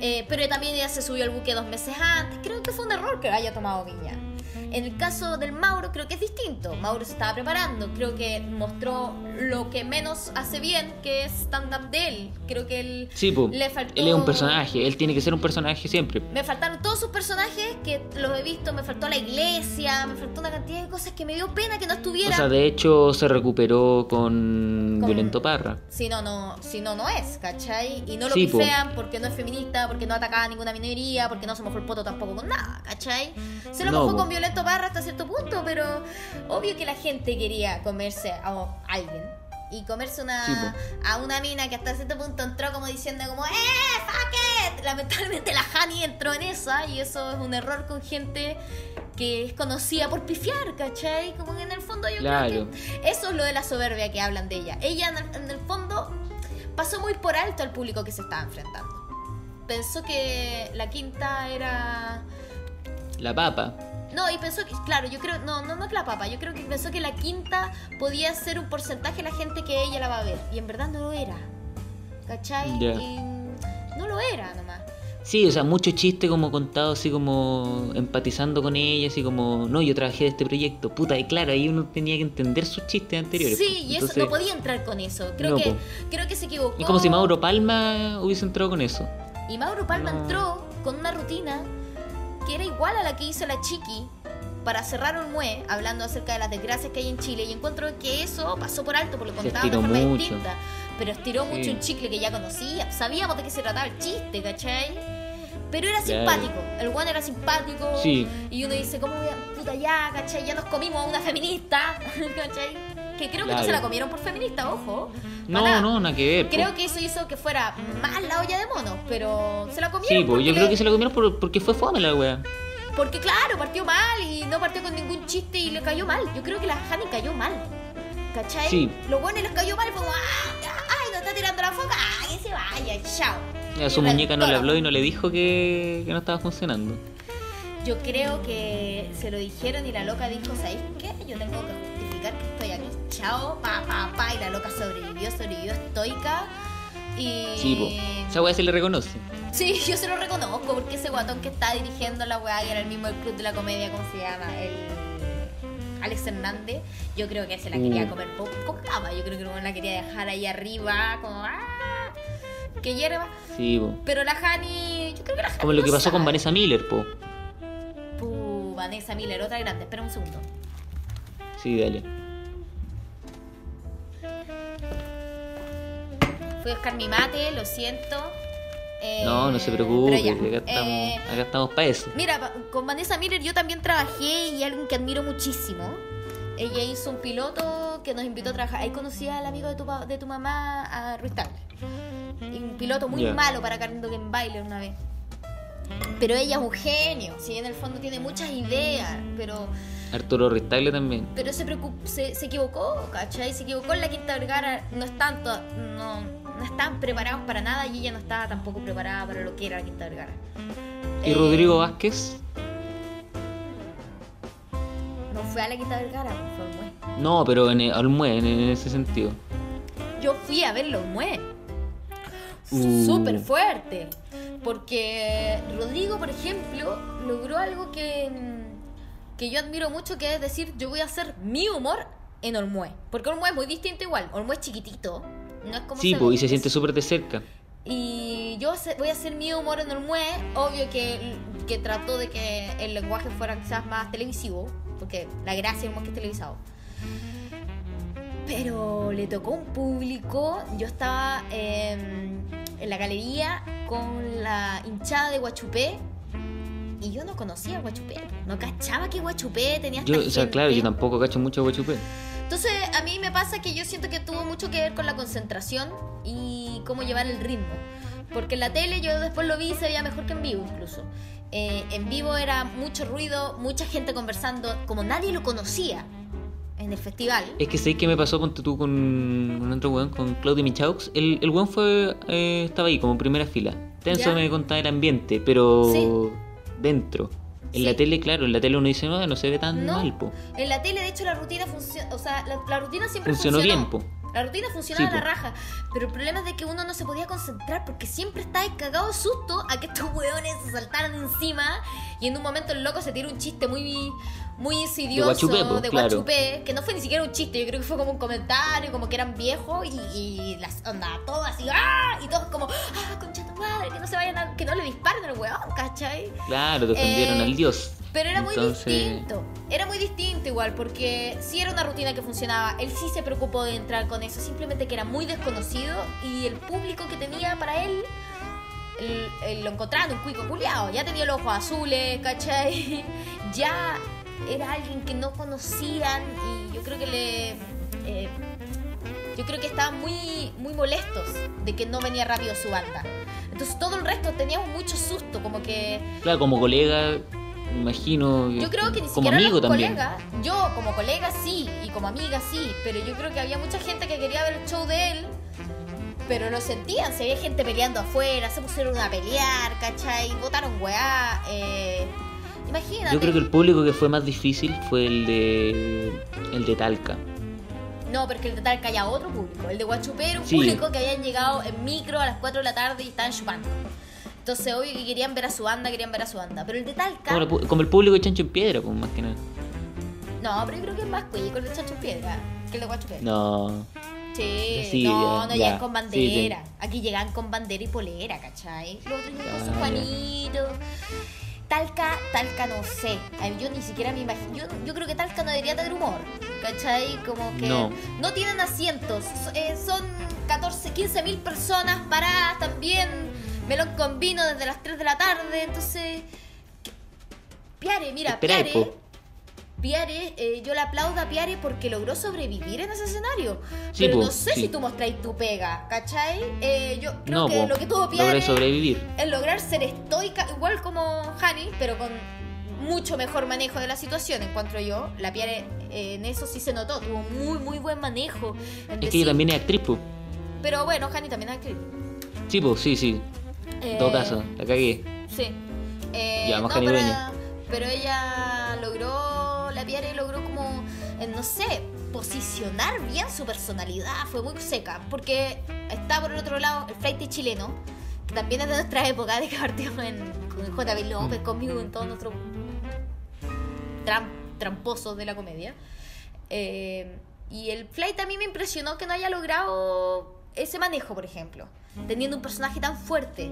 Eh, pero también ella se subió al buque dos meses antes. Creo que fue un error que haya tomado Viña. En el caso del Mauro creo que es distinto. Mauro se estaba preparando. Creo que mostró lo que menos hace bien, que es stand-up de él. Creo que él Sí, pues. le faltó... Él es un personaje, él tiene que ser un personaje siempre. Me faltaron todos sus personajes que los he visto. Me faltó la iglesia, me faltó una cantidad de cosas que me dio pena que no O estuvieran. sea, de hecho se recuperó con, Con- Violento Parra. Si no, no, si no, no es, ¿cachai? Y no lo Sí, po. pifean porque no es feminista, porque no atacaba a ninguna minoría, porque no se mojó el poto tampoco con nada, ¿cachai? Se lo No, mojó po. con Violento Parra hasta cierto punto, pero obvio que la gente quería comerse a alguien. Y comerse una, Sí, a una mina que hasta cierto punto entró como diciendo como ¡Eh, fuck it! Lamentablemente la Hani entró en esa y eso es un error con gente que es conocida por pifiar, ¿cachai? Como que en el fondo yo Claro. creo que eso es lo de la soberbia que hablan de ella. Ella en el, en el fondo pasó muy por alto al público que se estaba enfrentando. Pensó que la quinta era... La papa. No, y pensó que, claro, yo creo, no, no, no es la papa, yo creo que pensó que la quinta podía ser un porcentaje de la gente que ella la va a ver. Y en verdad no lo era. ¿Cachai? Ya. Y no lo era nomás. Sí, o sea, mucho chiste como contado así como empatizando con ella, así como, no, yo trabajé de este proyecto, puta, y claro, ahí uno tenía que entender sus chistes anteriores. Sí, pues. y eso Entonces, no podía entrar con eso. Creo No, que po. creo que se equivocó. Es como si Mauro Palma hubiese entrado con eso. Y Mauro Palma No. entró con una rutina que era igual a la que hizo la Chiqui para cerrar un mue, hablando acerca de las desgracias que hay en Chile. Y encuentro que eso pasó por alto, porque lo contaba de forma mucho. distinta. Pero estiró Sí. mucho un chicle que ya conocía. Sabíamos de qué se trataba el chiste, ¿cachai? Pero era Claro. simpático. El one era simpático. Sí. Y uno dice, ¿cómo voy a... Puta ya, ¿cachai? Ya nos comimos a una feminista. ¿cachai? Que creo que no Claro. se la comieron por feminista, ojo. No, nada. no, nada que ver. po. Creo que eso hizo que fuera más la olla de monos, pero se la comieron. Sí, pues yo creo que se la comieron por- porque fue fome la wea. Porque claro, partió mal y no partió con ningún chiste y le cayó mal. Yo creo que la Hani cayó mal. ¿Cachai? Sí. Lo bueno les cayó mal y fue como, ¡ah! ¡Ay, no está tirando la foca! ¡Ah, que se vaya! ¡Chao! A su muñeca no le habló y no le dijo que, que no estaba funcionando. Yo creo que se lo dijeron y la loca dijo, ¿sabéis qué? Yo tengo que justificar que estoy aquí. Chao, pa, pa, pa. Y la loca sobrevivió, sobrevivió estoica. Y... Sí, po. Esa wea se le reconoce. Sí, yo se lo reconozco porque ese guatón que está dirigiendo la weá, que era el mismo del club de la comedia, ¿cómo se llama? El Alex Hernández, yo creo que se la quería Uh. comer po- con cama, yo creo que no la quería dejar ahí arriba, como ¡ah! que hierba. Sí, po. Pero la Hani, yo creo que la Hani Como lo que pasó con sabe. Vanessa Miller, po. Pu, Vanessa Miller, otra grande, espera un segundo. Sí, dale. Fui a buscar mi mate, lo siento. Eh, No, no se preocupe, ya. acá estamos, Eh, acá estamos para eso. Mira, con Vanessa Miller yo también trabajé y alguien que admiro muchísimo. Ella hizo un piloto que nos invitó a trabajar. Ahí conocí al amigo de tu, de tu mamá, a Ruiz Tagle. Un piloto muy malo para Carlindo en baile una vez. Pero ella es un genio. Sí, en el fondo tiene muchas ideas, pero Arturo Ristagle también. pero se, se, se equivocó, ¿cachai? Se equivocó en la Quinta Vergara. No están, no, no están preparados para nada y ella no estaba tampoco preparada para lo que era la Quinta Vergara. ¿Y Eh, Rodrigo Vázquez? No fue a la Quinta Vergara, fue al Mue. No, pero en el, al mue, en, en ese sentido. Yo fui a verlo en Mue. Uh. Súper fuerte. Porque Rodrigo, por ejemplo, logró algo que, que yo admiro mucho, que es decir, yo voy a hacer mi humor en Olmué. Porque Olmué es muy distinto igual. Olmué es chiquitito. No es como Sí, ve. y se siente súper de cerca. Y yo voy a hacer mi humor en Olmué. Obvio que, que trató de que el lenguaje fuera quizás más televisivo. Porque la gracia del humor que es televisado. Pero le tocó un público. Yo estaba em, en la galería con la hinchada de Guachupé. Y yo no conocía Guachupé. No cachaba que Guachupé tenía Yo, esta o sea, claro, yo gente. tampoco cacho mucho Guachupé. Entonces, a mí me pasa que yo siento que tuvo mucho que ver con la concentración y cómo llevar el ritmo. Porque en la tele yo después lo vi y se veía mejor que en vivo incluso. Eh, en vivo era mucho ruido, mucha gente conversando, como nadie lo conocía en el festival. Es que sé que me pasó ponte tú con, con otro weón, con Claudio Michaux. El, el weón fue, eh, estaba ahí como en primera fila. Tenso Ya. me contaba el ambiente, pero Sí. Dentro. En Sí. la tele, claro, en la tele uno dice, no, no se ve tan No. mal, po. En la tele, de hecho, la rutina funciona. O sea, la, la rutina siempre Funcionó funcionó. bien, po. La rutina funcionaba Sí, a la raja. Pero el problema es de que uno no se podía concentrar porque siempre estaba cagado de susto a que estos hueones se saltaran encima. Y en un momento el loco se tira un chiste muy, muy insidioso Guachupé, po, de claro. Guachupé, que no fue ni siquiera un chiste, yo creo que fue como un comentario, como que eran viejos y, y las onda, todos así, ¡ah! Y todos como, ¡ah, concha tu madre! Que no se vayan a, que no le disparen al hueón, ¿cachai? Claro, defendieron Eh, al dios. Pero era muy Entonces- distinto. Era muy distinto igual, porque sí era una rutina que funcionaba. Él sí se preocupó de entrar con eso, simplemente que era muy desconocido y el público que tenía para él, lo encontraban un cuico culiado. Ya tenía los ojos azules, ¿cachai? Ya era alguien que no conocían y yo creo que le. eh, yo creo que estaban muy, muy molestos de que no venía rápido su banda. Entonces todo el resto teníamos mucho susto, como que Claro, como colega, me imagino. yo creo que ni como siquiera amigo los también. colegas, yo como colega sí, y como amiga sí, pero yo creo que había mucha gente que quería ver el show de él, pero lo sentían, se había gente peleando afuera, se pusieron a pelear, ¿cachai? Votaron weá, eh, imagínate. Yo creo que el público que fue más difícil fue el de el de Talca. No, porque el de Talca ya otro público, el de Guachupé era un Sí. público que habían llegado en micro a las 4 de la tarde y estaban chupando. Entonces, obvio que querían ver a su banda, querían ver a su banda. Pero el de Talca... Como, el como público de Chancho en Piedra, pues más que nada. No, pero yo creo que es más cuico el de Chacho en Piedra que el de Guachupé. No. Sí, Sí, no, ya, no ya. llegan con Sí, bandera. Aquí llegan con bandera y polera, ¿cachai? Los otros llegan con su Ah, ya. Juanito. Talca, Talca no sé. Yo ni siquiera me imagino. Yo, yo creo que Talca no debería tener humor. ¿Cachai? Como que No. no tienen asientos. Eh, son 14, 15 mil personas paradas también. Melón con vino desde las 3 de la tarde. Entonces. Piare, mira, Espera, Piare. po. Piare, eh, yo le aplaudo a Piare porque logró sobrevivir en ese escenario. Sí, Pero po, no sé sí. si tú mostráis tu pega, ¿cachai? Eh, yo creo No, que po. lo que tuvo Piare sobrevivir. es lograr ser estoica, igual como Hani, pero con mucho mejor manejo de la situación, encuentro yo. La Piare eh, en eso sí se notó, tuvo muy, muy buen manejo. Es que decir- ella también es actriz, pues. Pero bueno, Hani también es actriz. Sí, pues, sí, sí. En todo Eh, caso, la cagué. Sí. Eh, Ya, más no, caribeña. pero ella logró, Piare logró como, eh, no sé, posicionar bien su personalidad. Fue muy seca. Porque está por el otro lado el flight chileno, que también es de nuestra época, de que partimos en, con JB. López, conmigo, en todos nuestros tram- tramposos de la comedia. Eh, y el flight a mí me impresionó que no haya logrado ese manejo, por ejemplo. Teniendo un personaje tan fuerte.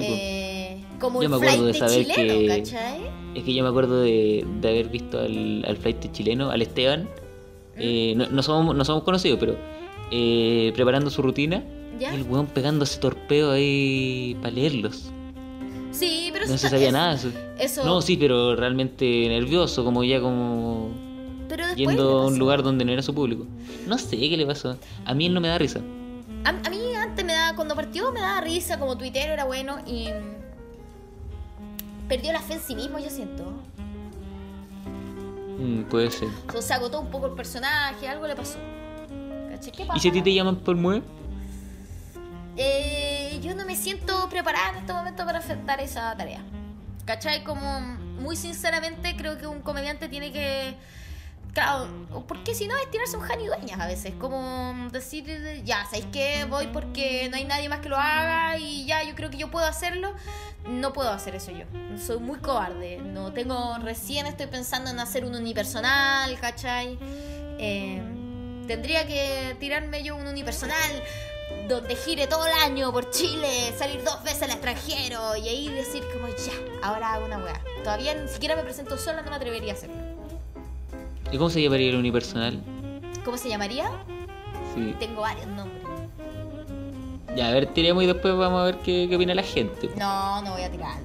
Sí. Eh, como Yo el me acuerdo de saber chileno, que- ¿cachai? Es que yo me acuerdo de, de haber visto al, al flight chileno, al Esteban. eh, no, no somos, no somos conocidos, pero eh, preparando su rutina. ¿Ya? Y el weón pegándose torpeo ahí para leerlos. Sí, pero No se sabía nada. Eso. Eso, No, sí, pero realmente nervioso, como ya como pero yendo a un lugar donde no era su público. No sé qué le pasó. A mí él no me da risa. A, a mí antes me daba, cuando partió me daba risa, como tuitero era bueno y perdió la fe en sí mismo, yo siento. Mm, puede ser. O sea, se agotó un poco el personaje, algo le pasó. ¿Qué ¿Y pasa? si a ti te llaman por mueve? Eh, yo no me siento preparada en este momento para enfrentar esa tarea. ¿Cachai? Como muy sinceramente creo que un comediante tiene que... Claro, porque si no es tirarse un Jani Dueñas a veces, como decir, ya, ¿sabéis qué? Voy porque no hay nadie más que lo haga y ya, yo creo que yo puedo hacerlo. No puedo hacer eso yo. Soy muy cobarde. No tengo, recién estoy pensando en hacer un unipersonal, ¿cachai? Eh, tendría que tirarme yo un unipersonal donde gire todo el año por Chile, salir dos veces al extranjero y ahí decir como ya, ahora hago una weá. Todavía ni siquiera me presento sola, no me atrevería a hacerlo. ¿Y cómo se llamaría el unipersonal? ¿Cómo se llamaría? Sí. Tengo varios nombres. Ya, a ver, tiremos y después vamos a ver qué, qué opina la gente. No, no voy a tirar.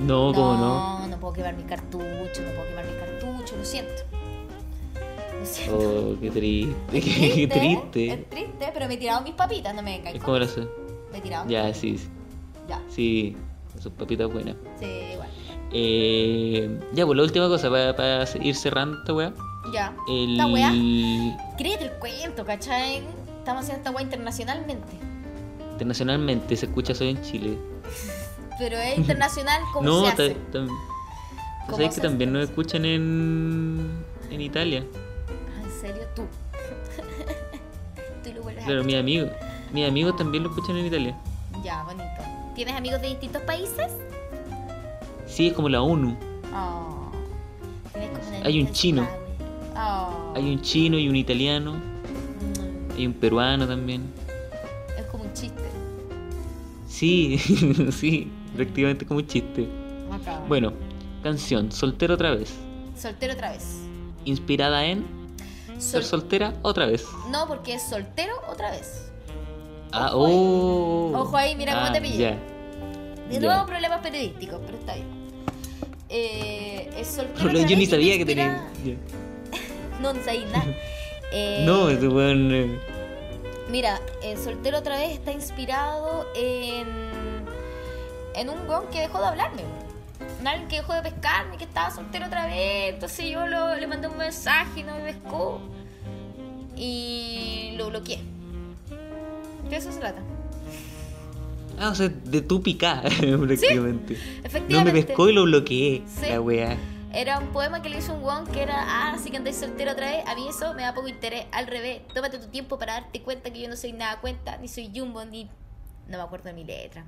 No, ¿cómo no? No, no puedo quemar mi cartucho, no puedo quemar mi cartucho, lo siento. Lo siento. Oh, qué triste, qué triste. Es triste, pero me he tirado mis papitas, no me Es caigo. como la sé. Me he tirado. Ya, sí, sí. Ya, Sí, sus papitas buenas. sí, igual. Eh, ya, pues la última cosa para ir cerrando esta weá. Ya. El... Esta weá, créete el cuento, ¿cachai? Estamos haciendo esta weá internacionalmente. Internacionalmente se escucha solo en Chile. Pero es internacional como no, se hace. tam- ¿Cómo ¿Sabes se que hace? también nos escuchan en, en Italia? Ah, ¿En serio? Tú. Tú lo vuelves a mis amigos. Mis amigos también lo escuchan en Italia. Ya, bonito. ¿Tienes amigos de distintos países? Sí, es como la ONU. Oh. Como Hay un chino. Oh. Hay un chino y un italiano. Mm, Hay un peruano también. Es como un chiste. Sí, sí, prácticamente como un chiste. Acá. Bueno, canción, soltero otra vez. Soltero otra vez. Inspirada en ser Sol- soltera otra vez. No, porque es soltero otra vez. Ah, Ojo ahí. oh. Ojo ahí, mira cómo Ah, te pillé. De nuevo problemas periodísticos, pero está bien. Eh, Yo ni sabía que tenía. No, no sabía nada. Eh, No, ese weón. eh, Mira, el soltero otra vez está inspirado en, en un weón que dejó de hablarme. En alguien que dejó de pescarme, que estaba soltero otra vez. Entonces yo lo- le mandé un mensaje y no me pescó. Y lo bloqueé. De eso se trata. Ah, o sea, de tu picá, prácticamente. No Efectivamente. me pescó y lo bloqueé. Sí. La weá. Era un poema que le hizo un weón que era, ah, así que andáis soltero otra vez. A mí eso me da poco interés. Al revés, tómate tu tiempo para darte cuenta que yo no soy nada cuenta, ni soy Jumbo, ni. No me acuerdo de mi letra.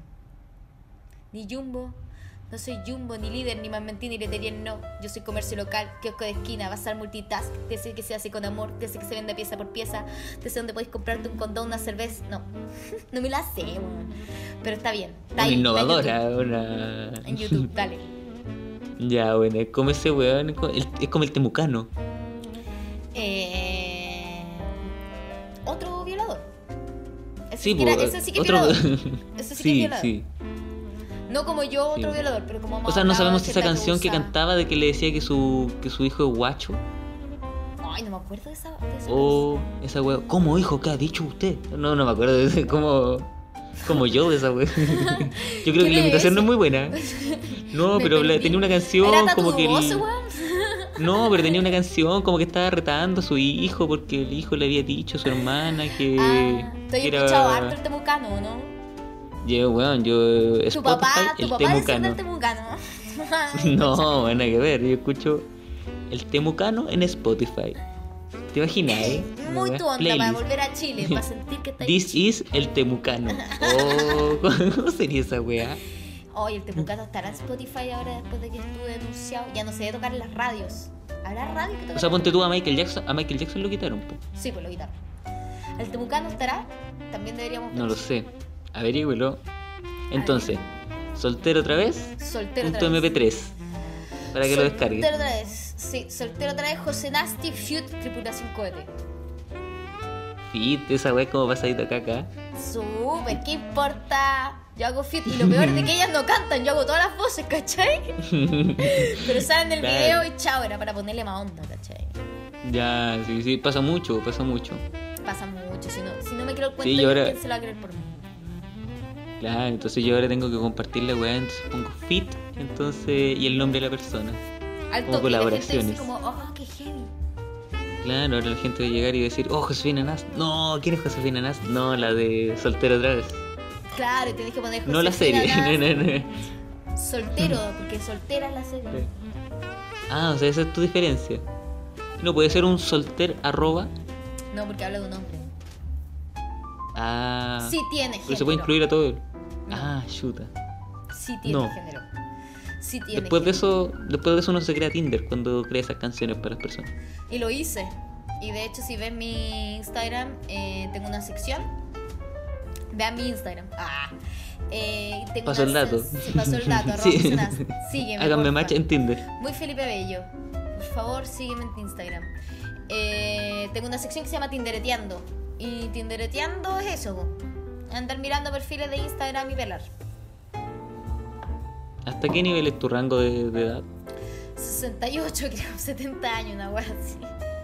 Ni Jumbo. No soy Jumbo, ni líder, ni más mentir, ni letería, no. Yo soy comercio local, kiosco de esquina, bazar multitask. Sé que se hace con amor, sé que se vende pieza por pieza. Te sé dónde podéis comprarte un condón, una cerveza. No, no me la sé, weón. Pero está bien. Está Una ahí, está en innovadora, una. En YouTube, dale. Ya, bueno, es como ese weón, es como el, temucano. Eh, otro violador. Ese Sí, sí, que era- pues, ese sí que es otro- violador. Ese sí que es sí, violador. sí. No como yo, otro Sí. violador, pero como O sea, no sabemos si esa canción que cantaba de que le decía que su, que su hijo es guacho. Ay, no me acuerdo de esa. De esa O esa weón. ¿Cómo hijo? ¿Qué ha dicho usted? No, no me acuerdo de ese. Como, como yo de esa weón. Yo creo que la ¿Quién es imitación no es muy buena. No, pero la- tenía una canción ¿Era como que. el-? No, pero tenía una canción como que estaba retando a su hijo porque el hijo le había dicho a su hermana que. Ah, estoy que escuchado harto el temucano, ¿no? Yo, weón, yo. Tu Spotify, papá, tu el papá temucano. del temucano. No, bueno, hay que ver. Yo escucho el temucano en Spotify. ¿Te imaginas, eh? Muy tu onda para playlist. volver a Chile, para sentir que está ahí. This is el temucano. Oh, ¿cómo sería esa weá? Oye, el temucano estará en Spotify ahora después de que estuve denunciado. Ya no se debe tocar en las radios. ¿Habrá radio que toque? O sea, ponte tú a Michael Jackson. A Michael Jackson lo quitaron, po. Sí, pues lo quitaron. ¿El temucano estará? También deberíamos No lo sé. Averígüelo. Entonces, soltero otra vez. Soltero Punto otra vez. MP3. Para que lo descargue. Soltero otra vez. Sí, soltero otra vez. José Nasty, Feud, Tripulación Cohete. Fit, esa weá es como pasadita caca. Súper, ¿qué importa? Yo hago fit y lo peor de que ellas no cantan, yo hago todas las voces, ¿cachai? Pero salen del Claro. video y chao, era para ponerle más onda, ¿cachai? Ya, sí, sí, pasa mucho, pasa mucho. Pasa mucho, si no, si no me creo el cuento, Sí, ahora- ¿quién se lo va a creer por mí? Claro, entonces yo ahora tengo que compartir la weá, entonces pongo fit, entonces, y el nombre de la persona. Al Como colaboraciones. como, oh, qué heavy. Claro, ahora la gente va a llegar y decir, oh, Josefina Nas. No, ¿quién es Josefina Nas? No, la de soltero otra vez. Claro, tenés que poner No la Josefina serie. No, no, no. Soltero, porque soltera es la serie. Ah, o sea, esa es tu diferencia. No puede ser un solter arroba. No, porque habla de un hombre. Ah. Sí tiene género. Pero se puede incluir a todo. No. Ah, chuta. Sí tiene No. género. Sí tiene Después de género. eso, después de eso uno se crea Tinder cuando crea esas canciones para las personas. Y lo hice. Y de hecho, si ves mi Instagram, eh, tengo una sección. Vean mi Instagram. Ah. Eh, tengo Pasó el una dato. se- pasó el dato. Sí. Josenas. Sígueme. Háganme match en Tinder. Muy Felipe Bello. Por favor, sígueme en Instagram. Eh, tengo una sección que se llama Tindereteando. Y Tindereteando es eso. Andar mirando perfiles de Instagram y velar. ¿Hasta qué nivel es tu rango de, de edad? 68, creo, 70 años, una wea así.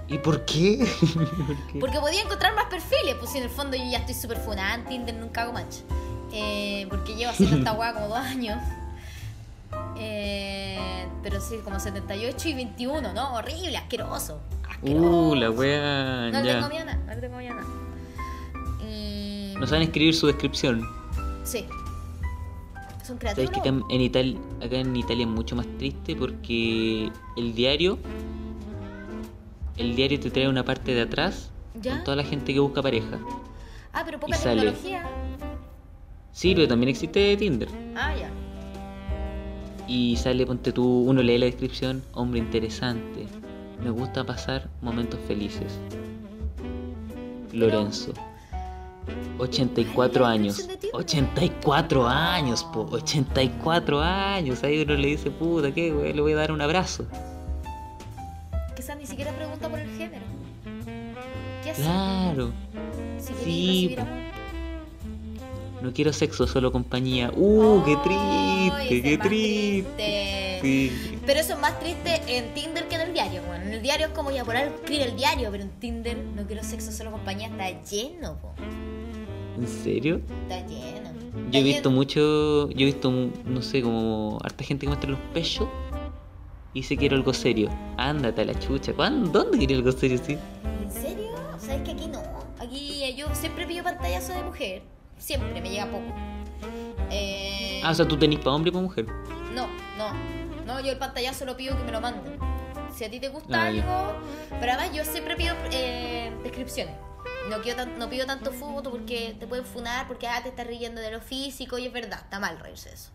¿Y por qué? ¿Por qué? Porque podía encontrar más perfiles, pues si en el fondo yo ya estoy súper funada en Tinder, nunca hago match. Eh, porque llevo haciendo esta weá como dos años. Eh, pero sí, como 78 y 21, ¿no? Horrible, asqueroso. asqueroso. Uh, la wea. No le tengo miedo no le tengo miedo. No saben escribir su descripción. Sí. Son Sabes creativos. que acá en, Italia, acá en Italia es mucho más triste porque el diario, el diario te trae una parte de atrás ¿Ya? con toda la gente que busca pareja. Ah, pero poca y sale. tecnología. Sí, pero también existe Tinder. Ah, ya. Y sale, ponte tú, uno lee la descripción, hombre interesante. Me gusta pasar momentos felices. Lorenzo. 84 Ay, la años. descripción de Tinder. 84 años, po. 84 años. Ahí uno le dice, puta, ¿qué, güey? Le voy a dar un abrazo. Quizás ni siquiera pregunta por el género. ¿Qué hace? Claro. Si Sí. No quiero sexo, solo compañía. Uh, qué Ay, triste, qué triste. triste. Sí. Pero eso es más triste en Tinder que en el diario. Bueno, en el diario es como ya por algo escribe el diario, pero en Tinder no quiero sexo solo compañía, está lleno, po. ¿En serio? Está lleno. Yo he visto lleno. mucho, yo he visto, no sé, como harta gente que muestra los pechos y dice quiero algo serio. Ándate a la chucha. ¿Cuándo? ¿Dónde quiere algo serio, sí? ¿En serio? ¿Sabes que aquí no? Aquí eh, yo siempre pido pantallazo de mujer. Siempre, me llega poco. Eh, Ah, o sea, tú tenés para hombre y para mujer. No, no. No, yo el pantallazo lo pido que me lo manden. Si a ti te gusta Ah, algo. Pero además yo siempre pido eh, descripciones. No, quiero tan- no pido tanto foto porque te pueden funar, porque ah, te estás riendo de lo físico y es verdad, está mal reírse eso.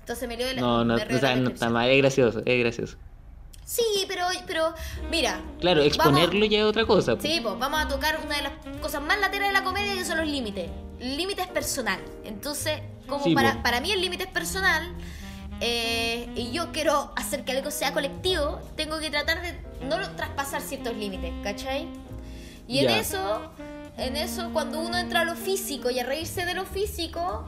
Entonces me leo la, No, no, o sea, no está mal, es gracioso, es gracioso. Sí, pero, pero mira. Claro, vamos- exponerlo ya es otra cosa. po. Sí, pues vamos a tocar una de las cosas más lateras de la comedia que son los límites. El límite es personal. Entonces, como Sí, para, para mí el límite es personal eh, y yo quiero hacer que algo sea colectivo, tengo que tratar de no traspasar ciertos límites, ¿cachai? Y en Ya. eso, en eso, cuando uno entra a lo físico y a reírse de lo físico,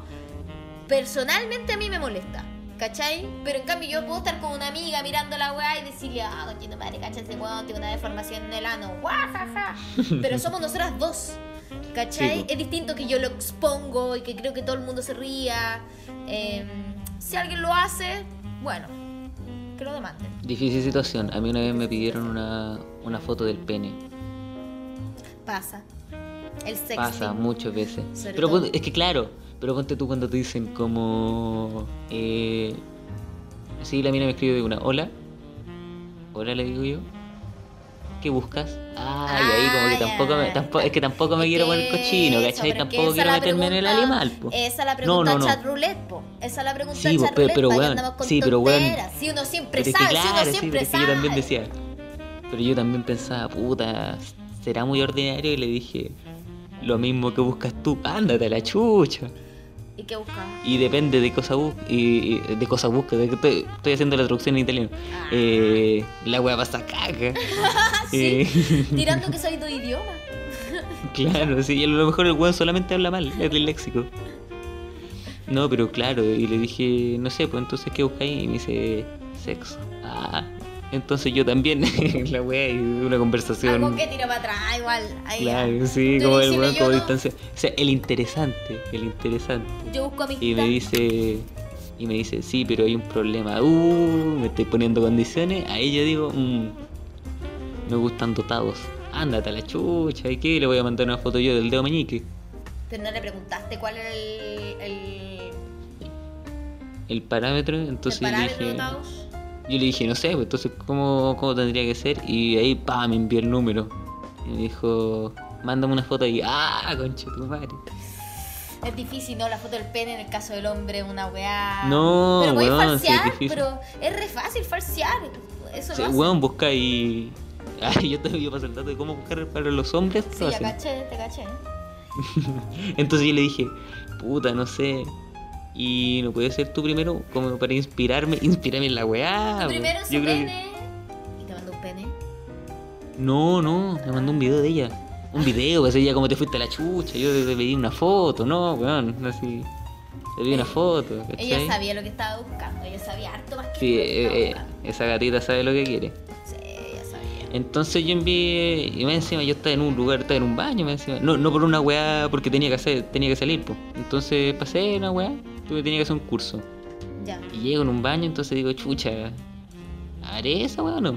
personalmente a mí me molesta. ¿Cachai? Pero en cambio yo puedo estar con una amiga mirando la weá y decirle, ah, conchito madre, cacha ese weón, tiene una deformación en el ano, guajaja. Pero somos nosotras dos. ¿Cachai? Sí, es distinto que yo lo expongo y que creo que todo el mundo se ría. Eh, si alguien lo hace, bueno, que lo demanden. Difícil situación. A mí una vez me pidieron una, una foto del pene. Pasa. El sexting. Pasa muchas veces. Sobre Pero todo. es que claro, pero ponte tú cuando te dicen como... Eh, sí, la mina me escribe de una, hola. Hola, le digo yo. ¿Qué buscas? Ah, y ahí como que Ah, tampoco, me, tampoco es que tampoco me Es quiero poner cochino, eso, ¿cachai? pero es que Tampoco quiero meterme en el pregunta- animal, po. Esa es la pregunta no, no. chat roulette, po. Esa es la pregunta Sí, chat roulette, pero ¿para qué weón, andamos con sí, pero tonteras? Si uno siempre Pero es que sabe, si claro, uno sí, siempre pero es que sabe. yo también decía. Pero yo también pensaba, puta, será muy ordinario y le dije, lo mismo que buscas tú, ándate a la chucha. ¿Y qué buscaba? Y depende de cosa busca, y, y- de cosa busca, de que estoy, estoy haciendo la traducción en italiano. Ah. Eh, la wea pasa caca. Sí. Eh, Tirando que soy dos idiomas. claro, sí, y a lo mejor el weón solamente habla mal, es disléxico. No, pero claro, y le dije, no sé, pues entonces ¿qué buscáis? Y me dice, sexo. Ah, entonces yo también, la wea, y una conversación. Algo que tira para atrás, igual. Ahí, Claro, sí, como el weón, como no- distancia. O sea, el interesante, el interesante. Yo busco amistad. Y me dice, y me dice, sí, pero hay un problema. Uh, me estoy poniendo condiciones. Ahí yo digo, mm, me gustan dotados. Ándate a la chucha, ¿y qué? Le voy a mandar una foto yo del dedo meñique. Pero no le preguntaste cuál era el, el, El parámetro, entonces el parámetro dije, Taos. Yo le dije, no sé, pues entonces, ¿cómo, ¿cómo tendría que ser? Y ahí, pa, me envió el número. Y me dijo, mándame una foto y, ah, concha tu madre. Es difícil, ¿no? La foto del pene en el caso del hombre, una weá. No, pero podéis sí, es falsear, pero es re fácil falsear. Eso Sí, lo weón, busca y. Ay, yo te voy a pasar el dato de cómo buscar para los hombres. Sí, ya caché, te caché. Entonces yo le dije, puta, no sé. Y no puede ser tú primero, como para inspirarme, inspirarme en la weá. Tú primero su Yo creo que- pene. Y te mandó un pene. No, no, me mandó un video de ella. Un video, pues ella como te fuiste a la chucha, yo te pedí una foto, no, weón, así. Le vi una foto, Ella sabía lo que estaba buscando, ella sabía harto más que Sí, eh, eh, esa gatita sabe lo que quiere. Sí, ella sabía. Entonces yo envié, y más encima yo estaba en un lugar, estaba en un baño, más encima. No, no por una weá, porque tenía que hacer, tenía que salir, pues. Entonces pasé una weá, tuve tenía que hacer un curso. Ya. Y llego en un baño, entonces digo, chucha, ¿haré esa weá o no?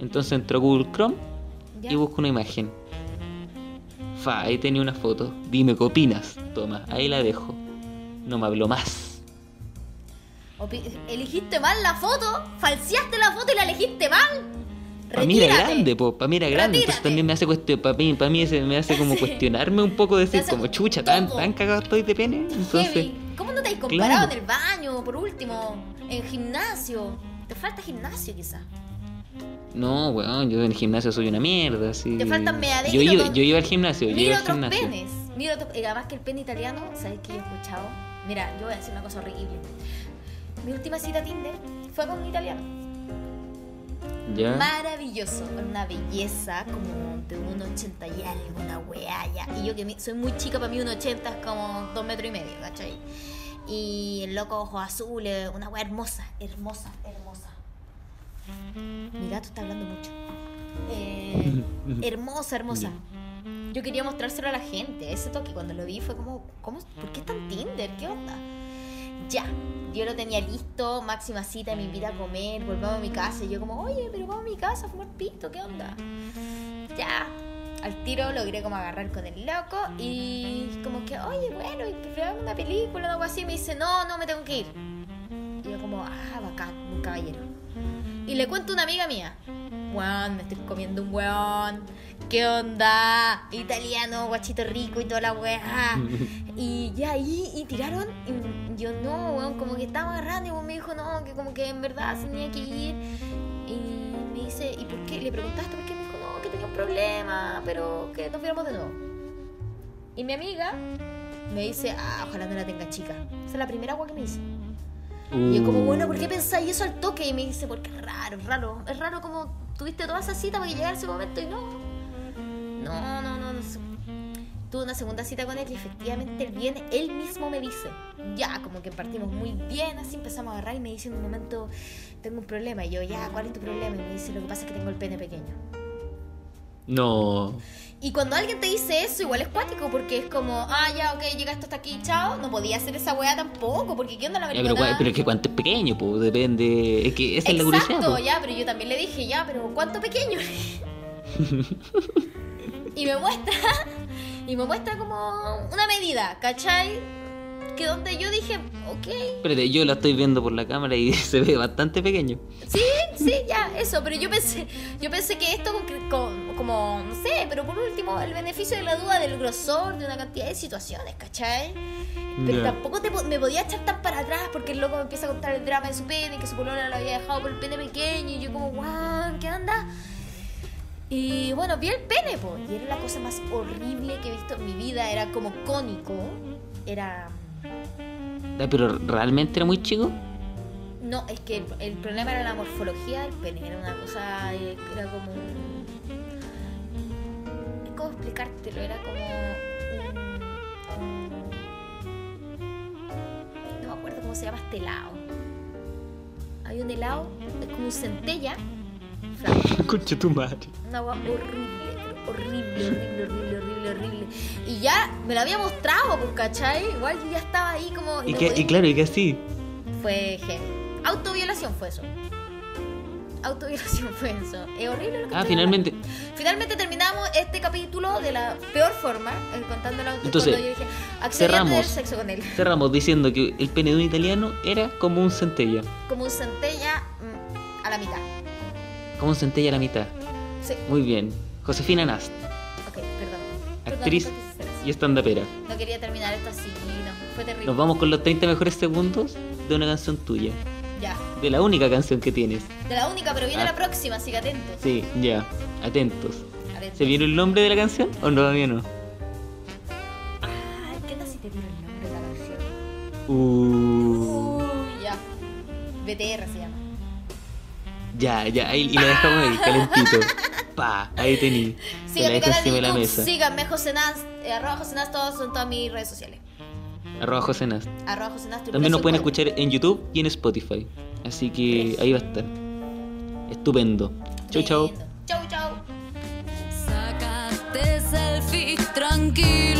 Entonces entro a Google Chrome ya. y busco una imagen. Fa, ahí tenía una foto. Dime qué opinas. Toma, ahí la dejo. No me habló más. Opi- Elegiste mal la foto, falseaste la foto y la elegiste mal. Para mí era grande, po, para mí era grande. Entonces también me hace cuestión, para mí, para mí se me hace como Sí. cuestionarme un poco, decir hace como chucha, tan, tan cagado estoy de pene. Entonces, Heavy. ¿Cómo no te has comparado Claro. en el baño, por último? En gimnasio. Te falta gimnasio quizá. no, weón, yo en el gimnasio soy una mierda, así. Te faltan meaderos Yo iba, yo iba al gimnasio, yo iba al otros gimnasio. penes. Mira otro- y además que el pene italiano, ¿sabes qué yo he escuchado? Mira, yo voy a decir una cosa horrible. Mi última cita a Tinder fue con un italiano. Ya. Maravilloso, una belleza como de un 80 y algo, una weá ya. Y yo que soy muy chica, para mí un 80 es como dos metros y medio, ¿cachai? Y el loco ojos azules, una weá hermosa, hermosa, hermosa. Mi gato está hablando mucho. Eh, hermosa, hermosa. Yo quería mostrárselo a la gente. Ese toque cuando lo vi fue como, ¿cómo, ¿por qué está en Tinder? ¿Qué onda? Ya, yo lo tenía listo, máxima cita, me invita a comer, volvamos a mi casa. Y yo como, oye, pero vamos a mi casa a fumar pito, ¿qué onda? Ya, al tiro logré como agarrar con el loco y como que, oye, bueno, y veamos una película o algo así. Me dice, no, no, me tengo que ir. Y yo como, ah, bacán, un caballero. Y le cuento a una amiga mía, weón, me estoy comiendo un weón. ¿Qué onda? Italiano, guachito rico y toda la weá. Y ya, y, y tiraron. Y yo no, como que estaba agarrando. Y me dijo, no, que como que en verdad se tenía que ir. Y me dice, ¿y por qué? Le preguntaste por qué. Me dijo, no, que tenía un problema, pero que nos viéramos de nuevo. Y mi amiga me dice, ah, ojalá no la tenga chica. Esa es la primera agua que me dice. Y yo como, bueno, ¿por qué pensáis eso al toque? Y me dice, porque es raro, es raro. Es raro como tuviste toda esa cita para que llegara ese momento y no. No, no, no, no. Tuve una segunda cita con él y efectivamente él viene, él mismo me dice, ya, como que partimos muy bien, así empezamos a agarrar y me dice en un momento, tengo un problema. Y yo, ya, ¿cuál es tu problema? Y me dice, lo que pasa es que tengo el pene pequeño. No. Y cuando alguien te dice eso, igual es cuático, porque es como, ah, ya, ok, llegaste hasta aquí, chao. No podía hacer esa weá tampoco, porque ¿qué onda la Ya, pero, es que cuánto es pequeño, pues depende. Es que esa es la Exacto, curiosidad. ya, pero yo también le dije, ya, pero ¿cuánto pequeño? y me muestra, y me muestra como una medida, ¿cachai? Que donde yo dije, ok, Espérate, yo la estoy viendo por la cámara y se ve bastante pequeño. sí, sí, ya, eso, pero yo pensé, yo pensé que esto con- con- como, no sé, pero por último, el beneficio de la duda del grosor de una cantidad de situaciones, ¿cachai? Pero tampoco te me podía echar tan para atrás porque el loco me empieza a contar el drama de su pene, que su polola lo había dejado por el pene pequeño y yo como, guau, ¿qué onda? Y bueno, vi el pene, po, y era la cosa más horrible que he visto en mi vida, era como cónico, era... Ah, Pero realmente era muy chico. No, es que el, el problema era la morfología del pene, era una cosa, eh, era como. ¿Cómo explicártelo? Era como un- No me acuerdo cómo se llama este helado. Hay un helado, es como un centella, flaco, Concha tu madre. una agua horrible, horrible, horrible, horrible, horrible, horrible. Y ya me lo había mostrado, pues, ¿cachai? Igual yo ya estaba ahí como... Y, no que, podía- y claro, y que así. fue heavy. Autoviolación fue eso. Autoviolación fue eso. Es horrible lo que Ah, finalmente. hablando. Finalmente terminamos este capítulo de la peor forma, eh, contando la Entonces, yo dije, cerramos. tener sexo con él. Cerramos diciendo que el pene de un italiano era como un centella. Como un centella mm, a la mitad. Un centella a la mitad. Sí, Muy bien. Josefina Nast, ok, perdón. Perdón, actriz eso. y estandapera. No quería terminar esto así, no. Fue terrible. Nos vamos con los 30 mejores segundos de una canción tuya. Ya. De la única canción que tienes. De la única, pero viene Ah. la próxima, así que atentos. Sí, ya. Atentos. Atentos. ¿Se vieron el nombre de la canción o no, todavía no? Ay, ¿qué tal si te el nombre de la canción? Uh, Uy, ya. BTR se. Ya, ya, ahí, y lo dejamos ahí, calentito. Pa, ahí tení. Te Sigan la dejo encima de la mesa. síganme José Nas, eh, arroba José Nas, todos son todas mis redes sociales. Arroba José Nast. Arroba José Nast, También nos pueden escuchar en YouTube y en Spotify. Así que ahí va a estar. Estupendo. Chau, chau. Chau, chau. Sacaste selfie tranquilo.